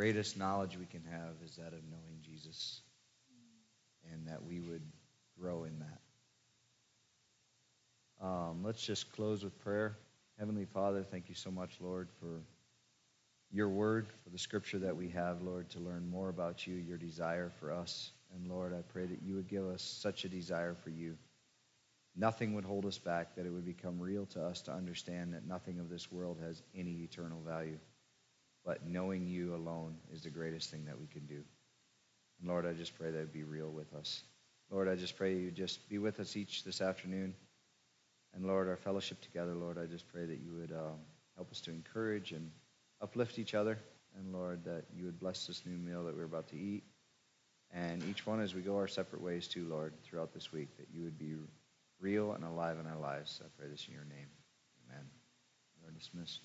[SPEAKER 1] greatest knowledge we can have is that of knowing Jesus, and that we would grow in that. Um, let's just close with prayer. Heavenly Father, thank you so much, Lord, for your word, for the scripture that we have, Lord, to learn more about you, your desire for us. And Lord, I pray that you would give us such a desire for you. Nothing would hold us back, that it would become real to us to understand that nothing of this world has any eternal value. But knowing you alone is the greatest thing that we can do. And Lord, I just pray that be real with us. Lord, I just pray you just be with us each this afternoon. And Lord, our fellowship together, Lord, I just pray that you would um, help us to encourage and uplift each other. And Lord, that you would bless this new meal that we're about to eat. And each one as we go our separate ways too, Lord, throughout this week, that you would be real and alive in our lives. I pray this in your name. Amen. You are dismissed.